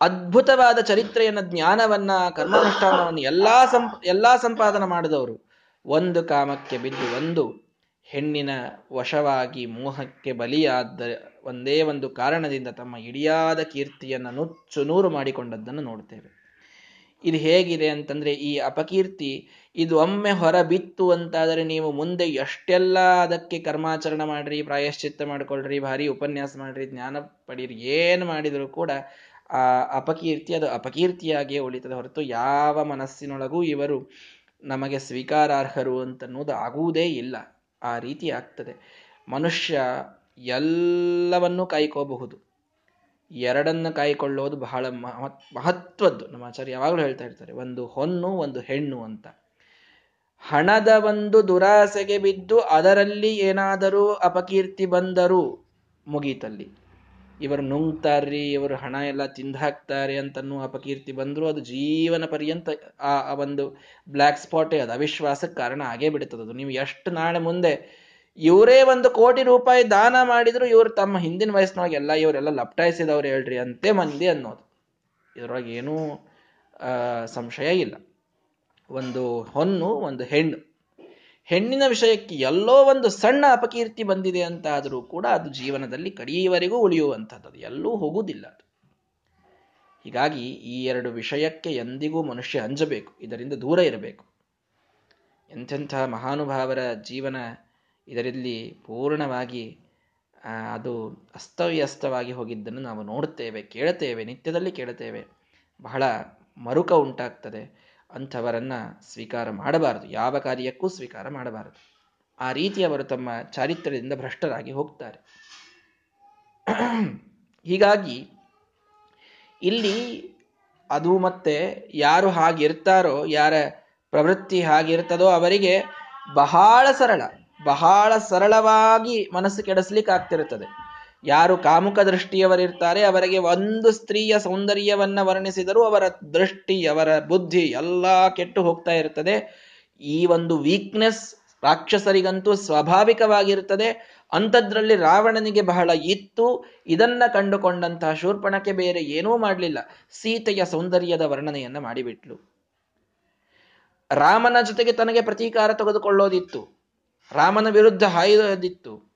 ಅದ್ಭುತವಾದ ಚರಿತ್ರೆಯನ್ನ, ಜ್ಞಾನವನ್ನ, ಕರ್ಮಾನುಷ್ಠಾನವನ್ನು ಎಲ್ಲಾ ಸಂಪ, ಎಲ್ಲಾ ಸಂಪಾದನೆ ಮಾಡಿದವರು. ಒಂದು ಕಾಮಕ್ಕೆ ಬಿದ್ದು ಒಂದು ಹೆಣ್ಣಿನ ವಶವಾಗಿ ಮೋಹಕ್ಕೆ ಬಲಿಯಾದ ಒಂದೇ ಒಂದು ಕಾರಣದಿಂದ ತಮ್ಮ ಇಡಿಯಾದ ಕೀರ್ತಿಯನ್ನು ನುಚ್ಚು ನೂರು ಮಾಡಿಕೊಂಡದ್ದನ್ನು ನೋಡ್ತೇವೆ. ಇದು ಹೇಗಿದೆ ಅಂತಂದ್ರೆ ಈ ಅಪಕೀರ್ತಿ ಇದು ಒಮ್ಮೆ ಹೊರ ಬಿತ್ತು ಅಂತಾದರೆ ನೀವು ಮುಂದೆ ಎಷ್ಟೆಲ್ಲ ಅದಕ್ಕೆ ಕರ್ಮಾಚರಣೆ ಮಾಡ್ರಿ, ಪ್ರಾಯಶ್ಚಿತ್ತ ಮಾಡ್ಕೊಳ್ರಿ, ಭಾರಿ ಉಪನ್ಯಾಸ ಮಾಡ್ರಿ, ಜ್ಞಾನ ಪಡೀರಿ, ಏನು ಮಾಡಿದರೂ ಕೂಡ ಆ ಅಪಕೀರ್ತಿ ಅದು ಅಪಕೀರ್ತಿಯಾಗಿಯೇ ಉಳಿತದೆ ಹೊರತು ಯಾವ ಮನಸ್ಸಿನೊಳಗೂ ಇವರು ನಮಗೆ ಸ್ವೀಕಾರಾರ್ಹರು ಅಂತನ್ನುವುದು ಆಗುವುದೇ ಇಲ್ಲ. ಆ ರೀತಿ ಆಗ್ತದೆ. ಮನುಷ್ಯ ಎಲ್ಲವನ್ನೂ ಕಾಯ್ಕೋಬಹುದು ಎರಡನ್ನು ಕಾಯ್ಕೊಳ್ಳೋದು ಬಹಳ ಮಹತ್ವದ್ದು. ನಮ್ಮ ಆಚಾರ್ಯ ಯಾವಾಗಲೂ ಹೇಳ್ತಾ ಇರ್ತಾರೆ, ಒಂದು ಹೊನ್ನು, ಒಂದು ಹೆಣ್ಣು ಅಂತ. ಹಣದ ಒಂದು ದುರಾಸೆಗೆ ಬಿದ್ದು ಅದರಲ್ಲಿ ಏನಾದರೂ ಅಪಕೀರ್ತಿ ಬಂದರೂ ಮುಗೀತಲ್ಲಿ. ಇವರು ನುಂಗ್ತಾರ್ರಿ ಇವರು ಹಣ ಎಲ್ಲ ತಿಂದಾಕ್ತಾರೆ ಅಂತನೂ ಅಪಕೀರ್ತಿ ಬಂದರೂ ಅದು ಜೀವನ ಪರ್ಯಂತ ಆ ಒಂದು ಬ್ಲ್ಯಾಕ್ ಸ್ಪಾಟೇ ಅದು. ಅವಿಶ್ವಾಸಕ್ಕೆ ಕಾರಣ ಆಗೇ ಬಿಡುತ್ತದೆ ನೀವು ಎಷ್ಟು ನಾಳೆ ಮುಂದೆ ಇವರೇ ಒಂದು ಕೋಟಿ ರೂಪಾಯಿ ದಾನ ಮಾಡಿದ್ರು ಇವರು ತಮ್ಮ ಹಿಂದಿನ ವಯಸ್ಸಿನೊಳಗೆ ಎಲ್ಲ ಇವರೆಲ್ಲ ಲಪ್ಟಾಯಿಸಿದವ್ರು ಹೇಳ್ರಿ ಅಂತೆ ಮಂದಿ ಅನ್ನೋದು. ಇದ್ರೊಳಗೆ ಏನೂ ಸಂಶಯ ಇಲ್ಲ. ಒಂದು ಹೊನ್ನು, ಒಂದು ಹೆಣ್ಣು. ಹೆಣ್ಣಿನ ವಿಷಯಕ್ಕೆ ಎಲ್ಲೋ ಒಂದು ಸಣ್ಣ ಅಪಕೀರ್ತಿ ಬಂದಿದೆ ಅಂತ ಆದರೂ ಕೂಡ ಅದು ಜೀವನದಲ್ಲಿ ಕಡಿಯವರೆಗೂ ಉಳಿಯುವಂಥದ್ದು. ಎಲ್ಲೂ ಹೋಗುವುದಿಲ್ಲ ಅದು. ಹೀಗಾಗಿ ಈ ಎರಡು ವಿಷಯಕ್ಕೆ ಎಂದಿಗೂ ಮನುಷ್ಯ ಅಂಜಬೇಕು. ಇದರಿಂದ ದೂರ ಇರಬೇಕು. ಎಂಥೆಂಥ ಮಹಾನುಭಾವರ ಜೀವನ ಇದರಲ್ಲಿ ಪೂರ್ಣವಾಗಿ ಅದು ಅಸ್ತವ್ಯಸ್ತವಾಗಿ ಹೋಗಿದ್ದನ್ನು ನಾವು ನೋಡುತ್ತೇವೆ ಕೇಳುತ್ತೇವೆ ನಿತ್ಯದಲ್ಲಿ ಕೇಳುತ್ತೇವೆ ಬಹಳ ಮರುಕ ಉಂಟಾಗ್ತದೆ. ಅಂಥವರನ್ನು ಸ್ವೀಕಾರ ಮಾಡಬಾರದು. ಯಾವ ಕಾರ್ಯಕ್ಕೂ ಸ್ವೀಕಾರ ಮಾಡಬಾರದು. ಆ ರೀತಿ ಅವರು ತಮ್ಮ ಚಾರಿತ್ರ್ಯದಿಂದ ಭ್ರಷ್ಟರಾಗಿ ಹೋಗ್ತಾರೆ. ಹೀಗಾಗಿ, ಇಲ್ಲಿ ಅದು ಮತ್ತೆ ಯಾರು ಹಾಗಿರ್ತಾರೋ, ಯಾರ ಪ್ರವೃತ್ತಿ ಹಾಗಿರ್ತದೋ ಅವರಿಗೆ ಬಹಳ ಸರಳ. ಬಹಳ ಸರಳವಾಗಿ ಮನಸ್ಸು ಕೆಡಿಸ್ಲಿಕ್ಕೆ ಆಗ್ತಿರುತ್ತದೆ ಯಾರು ಕಾಮುಕ ದೃಷ್ಟಿಯವರಿರ್ತಾರೆ, ಅವರಿಗೆ ಒಂದು ಸ್ತ್ರೀಯ ಸೌಂದರ್ಯವನ್ನ ವರ್ಣಿಸಿದರೂ ಅವರ ದೃಷ್ಟಿ, ಅವರ ಬುದ್ಧಿ ಎಲ್ಲ ಕೆಟ್ಟು ಹೋಗ್ತಾ ಇರ್ತದೆ. ಈ ಒಂದು ವೀಕ್ನೆಸ್ ರಾಕ್ಷಸರಿಗಂತೂ ಸ್ವಾಭಾವಿಕವಾಗಿರುತ್ತದೆ ಅಂಥದ್ರಲ್ಲಿ ರಾವಣನಿಗೆ ಬಹಳ ಇತ್ತು. ಇದನ್ನ ಕಂಡುಕೊಂಡಂತಹ ಶೂರ್ಪಣಕ್ಕೆ ಬೇರೆ ಏನೂ ಮಾಡಲಿಲ್ಲ. ಸೀತೆಯ ಸೌಂದರ್ಯದ ವರ್ಣನೆಯನ್ನ ಮಾಡಿಬಿಟ್ಲು. ರಾಮನ ಜೊತೆಗೆ ತನಗೆ ಪ್ರತೀಕಾರ ತೆಗೆದುಕೊಳ್ಳೋದಿತ್ತು. ರಾಮನ ವಿರುದ್ಧ ಹಾಯ್ದಿತ್ತು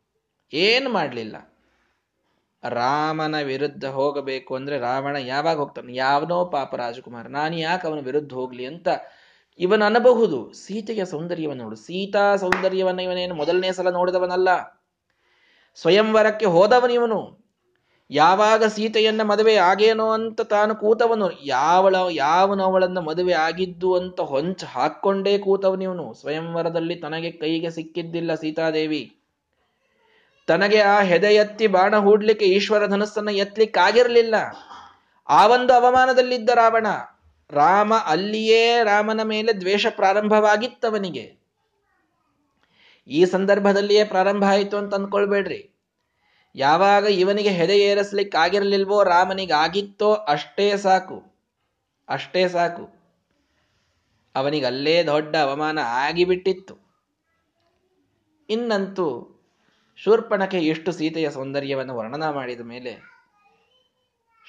ಏನು ಮಾಡಲಿಲ್ಲ. ರಾಮನ ವಿರುದ್ಧ ಹೋಗಬೇಕು ಅಂದ್ರೆ ರಾವಣ ಯಾವಾಗ ಹೋಗ್ತಾನೆ? ಯಾವನೋ ಪಾಪ ರಾಜಕುಮಾರ, ನಾನು ಯಾಕೆ ಅವನ ವಿರುದ್ಧ ಹೋಗ್ಲಿ ಅಂತ ಇವನು ಅನ್ನಬಹುದು. ಸೀತೆಯ ಸೌಂದರ್ಯವನ್ನು ನೋಡು. ಸೀತಾ ಸೌಂದರ್ಯವನ್ನು ಇವನೇನು ಮೊದಲನೇ ಸಲ ನೋಡಿದವನಲ್ಲ. ಸ್ವಯಂವರಕ್ಕೆ ಹೋದವನಿವನು ಯಾವಾಗ ಸೀತೆಯನ್ನ ಮದುವೆ ಆಗೇನೋ ಅಂತ ತಾನು ಕೂತವನು. ಯಾವಳ, ಯಾವನು ಅವಳನ್ನ ಮದುವೆ ಆಗಿದ್ದು ಅಂತ ಹೊಂಚ ಹಾಕ್ಕೊಂಡೇ ಕೂತವನಿವನು ಸ್ವಯಂವರದಲ್ಲಿ ತನಗೆ ಕೈಗೆ ಸಿಕ್ಕಿದ್ದಿಲ್ಲ ಸೀತಾದೇವಿ. ತನಗೆ ಆ ಹೆದೆ ಎತ್ತಿ ಬಾಣ ಹೂಡ್ಲಿಕ್ಕೆ ಈಶ್ವರ ಧನಸ್ಸನ್ನ ಎತ್ತಲಿಕ್ಕಾಗಿರ್ಲಿಲ್ಲ ಆ ಒಂದು ಅವಮಾನದಲ್ಲಿದ್ದ ರಾವಣ, ರಾಮ ಅಲ್ಲಿಯೇ ರಾಮನ ಮೇಲೆ ದ್ವೇಷ ಪ್ರಾರಂಭವಾಗಿತ್ತವನಿಗೆ. ಈ ಸಂದರ್ಭದಲ್ಲಿಯೇ ಪ್ರಾರಂಭ ಆಯಿತು ಅಂತ ಅಂದ್ಕೊಳ್ಬೇಡ್ರಿ. ಯಾವಾಗ ಇವನಿಗೆ ಹೆದೆ ಏರಿಸ್ಲಿಕ್ಕಾಗಿರಲಿಲ್ವೋ ರಾಮನಿಗೆ ಆಗಿತ್ತೋ ಅಷ್ಟೇ ಸಾಕು. ಅಷ್ಟೇ ಸಾಕು. ಅವನಿಗೆ ಅಲ್ಲೇ ದೊಡ್ಡ ಅವಮಾನ ಆಗಿಬಿಟ್ಟಿತ್ತು. ಇನ್ನಂತೂ ಶೂರ್ಪಣಕ್ಕೆ ಎಷ್ಟು ಸೀತೆಯ ಸೌಂದರ್ಯವನ್ನು ವರ್ಣನ ಮಾಡಿದ ಮೇಲೆ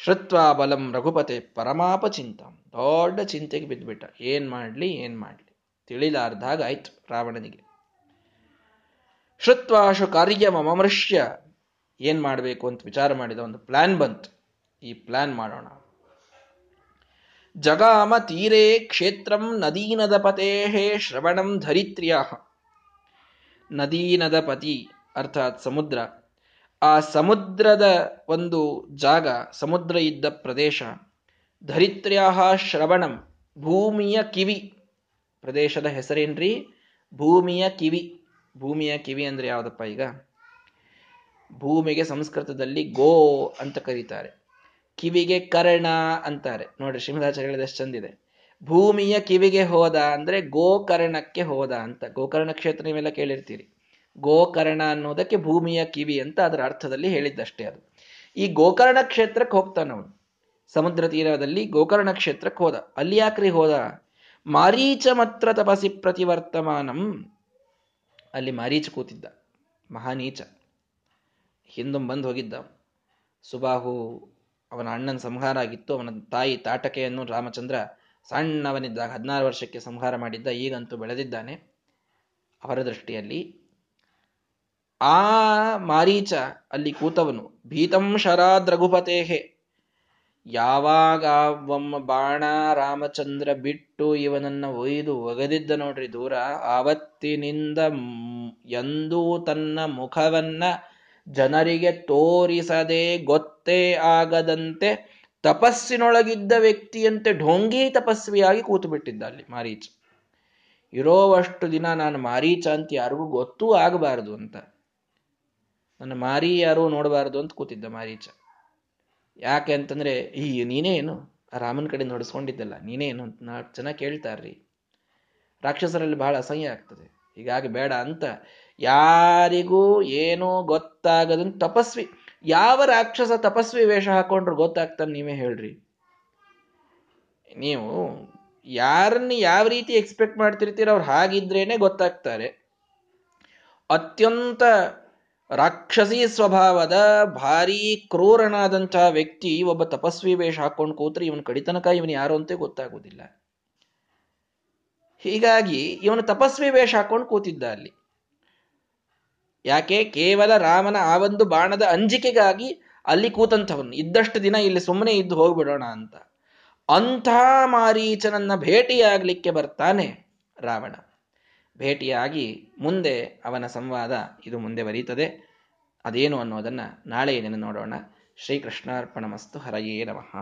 ಶ್ರುತ್ವಾ ಬಲಂ ರಘುಪತೆ ಪರಮಾಪ ಚಿಂತ ದೊಡ್ಡ ಚಿಂತೆಗೆ ಬಿದ್ದುಬಿಟ್ಟ. ಏನ್ ಮಾಡ್ಲಿ ಏನ್ ಮಾಡ್ಲಿ. ತಿಳಿಲಾರ್ದಾಗ ಆಯ್ತು ರಾವಣನಿಗೆ. ಶ್ರುತ್ವಾಶು ಕಾರ್ಯ ಮಮೃಷ್ಯ ಏನ್ ಮಾಡಬೇಕು ಅಂತ ವಿಚಾರ ಮಾಡಿದ ಒಂದು ಪ್ಲಾನ್ ಬಂತು. ಈ ಪ್ಲಾನ್ ಮಾಡೋಣ. ಜಗಾಮ ತೀರೇ ಕ್ಷೇತ್ರಂ ನದೀನದ ಪತೇಹೇ ಶ್ರವಣಂ ಧರಿತ್ರಿಯ. ನದೀನದ ಪತಿ ಅರ್ಥಾತ್ ಸಮುದ್ರ. ಆ ಸಮುದ್ರದ ಒಂದು ಜಾಗ, ಸಮುದ್ರ ಇದ್ದ ಪ್ರದೇಶ. ಧರಿತ್ರ್ಯಾಹ ಶ್ರವಣಂ, ಭೂಮಿಯ ಕಿವಿ. ಪ್ರದೇಶದ ಹೆಸರೇನ್ರಿ? ಭೂಮಿಯ ಕಿವಿ. ಭೂಮಿಯ ಕಿವಿ ಅಂದ್ರೆ ಯಾವುದಪ್ಪ ಈಗ? ಭೂಮಿಗೆ ಸಂಸ್ಕೃತದಲ್ಲಿ ಗೋ ಅಂತ ಕರೀತಾರೆ. ಕಿವಿಗೆ ಕರ್ಣ ಅಂತಾರೆ. ನೋಡ್ರಿ ಶ್ರೀಮದಾಚಾರ್ಯ ಹೇಳಿದಷ್ಟು ಚಂದಿದೆ ಭೂಮಿಯ ಕಿವಿಗೆ ಹೋದ ಅಂದ್ರೆ ಗೋಕರ್ಣಕ್ಕೆ ಹೋದ ಅಂತ. ಗೋಕರ್ಣ ಕ್ಷೇತ್ರ ನೀವೆಲ್ಲ ಕೇಳಿರ್ತೀರಿ. ಗೋಕರ್ಣ ಅನ್ನೋದಕ್ಕೆ ಭೂಮಿಯ ಕಿವಿ ಅಂತ ಅದರ ಅರ್ಥದಲ್ಲಿ ಹೇಳಿದ್ದಷ್ಟೇ ಅದು. ಈ ಗೋಕರ್ಣ ಕ್ಷೇತ್ರಕ್ಕೆ ಹೋಗ್ತಾನವನು ಸಮುದ್ರ ತೀರದಲ್ಲಿ ಗೋಕರ್ಣ ಕ್ಷೇತ್ರಕ್ಕೆ ಹೋದ. ಅಲ್ಲಿ ಯಾಕ್ರಿ ಹೋದ? ಮಾರೀಚ ಮಾತ್ರ ತಪಸಿ ಪ್ರತಿವರ್ತಮಾನಂ. ಅಲ್ಲಿ ಮಾರೀಚ ಕೂತಿದ್ದ. ಮಹಾನೀಚ. ಹಿಂದೊಂ ಬಂದು ಹೋಗಿದ್ದ. ಸುಬಾಹು ಅವನ ಅಣ್ಣನ ಸಂಹಾರ ಆಗಿತ್ತು. ಅವನ ತಾಯಿ ತಾಟಕೆಯನ್ನು ರಾಮಚಂದ್ರ ಸಣ್ಣವನಿದ್ದಾಗ ಹದಿನಾರು ವರ್ಷಕ್ಕೆ ಸಂಹಾರ ಮಾಡಿದ್ದ. ಈಗಂತೂ ಬೆಳೆದಿದ್ದಾನೆ ಅವರ ದೃಷ್ಟಿಯಲ್ಲಿ. ಆ ಮಾರೀಚ ಅಲ್ಲಿ ಕೂತವನು. ಭೀತಂ ಶರಾದ್ ರಘುಪತೇಹೆ ಯಾವಾಗ ಒಮ್ಮ ಬಾಣ ರಾಮಚಂದ್ರ ಬಿಟ್ಟು ಇವನನ್ನ ಒಯ್ದು ಒಗದಿದ್ದ ನೋಡ್ರಿ ದೂರ. ಆವತ್ತಿನಿಂದ ಎಂದೂ ತನ್ನ ಮುಖವನ್ನ ಜನರಿಗೆ ತೋರಿಸದೆ ಗೊತ್ತೇ ಆಗದಂತೆ ತಪಸ್ಸಿನೊಳಗಿದ್ದ ವ್ಯಕ್ತಿಯಂತೆ ಢೋಂಗಿ ತಪಸ್ವಿಯಾಗಿ ಕೂತು ಬಿಟ್ಟಿದ್ದ ಅಲ್ಲಿ ಮಾರೀಚ. ಇರೋವಷ್ಟು ದಿನ ನಾನು ಮಾರೀಚ ಅಂತ ಯಾರಿಗೂ ಗೊತ್ತೂ ಆಗಬಾರದು ಅಂತ. ನನ್ನ ಮಾರಿ ಯಾರು ನೋಡಬಾರದು ಅಂತ ಕೂತಿದ್ದ ಮಾರೀಚ. ಯಾಕೆ ಅಂತಂದ್ರೆ, ಈ ನೀನೇನು? ರಾಮನ ಕಡೆ ನಡೆಸ್ಕೊಂಡಿದ್ದಲ್ಲ ನೀನೇನು ಅಂತ ನಾಲ್ಕು ಜನ ಕೇಳ್ತಾರ್ರಿ. ರಾಕ್ಷಸರಲ್ಲಿ ಬಹಳ ಅಸಹ್ಯ ಆಗ್ತದೆ. ಹೀಗಾಗಿ ಬೇಡ ಅಂತ ಯಾರಿಗೂ ಏನೂ ಗೊತ್ತಾಗದಂತ ತಪಸ್ವಿ. ಯಾವ ರಾಕ್ಷಸ ತಪಸ್ವಿ ವೇಷ ಹಾಕೊಂಡ್ರು ಗೊತ್ತಾಗ್ತಾನೆ ನೀವೇ ಹೇಳ್ರಿ. ನೀವು ಯಾರನ್ನ ಯಾವ ರೀತಿ ಎಕ್ಸ್ಪೆಕ್ಟ್ ಮಾಡ್ತಿರ್ತೀರ ಅವ್ರು ಹಾಗಿದ್ರೇನೆ ಗೊತ್ತಾಗ್ತಾರೆ. ಅತ್ಯಂತ ರಾಕ್ಷಸಿ ಸ್ವಭಾವದ, ಭಾರೀ ಕ್ರೂರನಾದಂತಹ ವ್ಯಕ್ತಿ ಒಬ್ಬ ತಪಸ್ವಿ ವೇಷ ಹಾಕೊಂಡು ಕೂತ್ರೆ ಇವನು ಕಡಿತನಕ ಇವನು ಯಾರು ಅಂತ ಗೊತ್ತಾಗೋದಿಲ್ಲ. ಹೀಗಾಗಿ ಇವನು ತಪಸ್ವಿ ವೇಷ ಹಾಕೊಂಡು ಕೂತಿದ್ದ ಅಲ್ಲಿ. ಯಾಕೆ? ಕೇವಲ ರಾಮನ ಆ ಒಂದು ಬಾಣದ ಅಂಜಿಕೆಗಾಗಿ ಅಲ್ಲಿ ಕೂತಂಥವನು. ಇದ್ದಷ್ಟು ದಿನ ಇಲ್ಲಿ ಸುಮ್ಮನೆ ಇದ್ದು ಹೋಗ್ಬಿಡೋಣ ಅಂತ. ಅಂಥ ಮಾರೀಚನನ್ನ ಭೇಟಿಯಾಗಲಿಕ್ಕೆ ಬರ್ತಾನೆ ರಾವಣ. ಭೇಟಿಯಾಗಿ ಮುಂದೆ ಅವನ ಸಂವಾದ ಇದು ಮುಂದೆ ಬರೀತದೆ. ಅದೇನು ಅನ್ನೋದನ್ನು ನಾಳೆ ಏನೇನು ನೋಡೋಣ. ಶ್ರೀಕೃಷ್ಣಾರ್ಪಣ ಮಸ್ತು ಹರಯೇ ನಮಃ.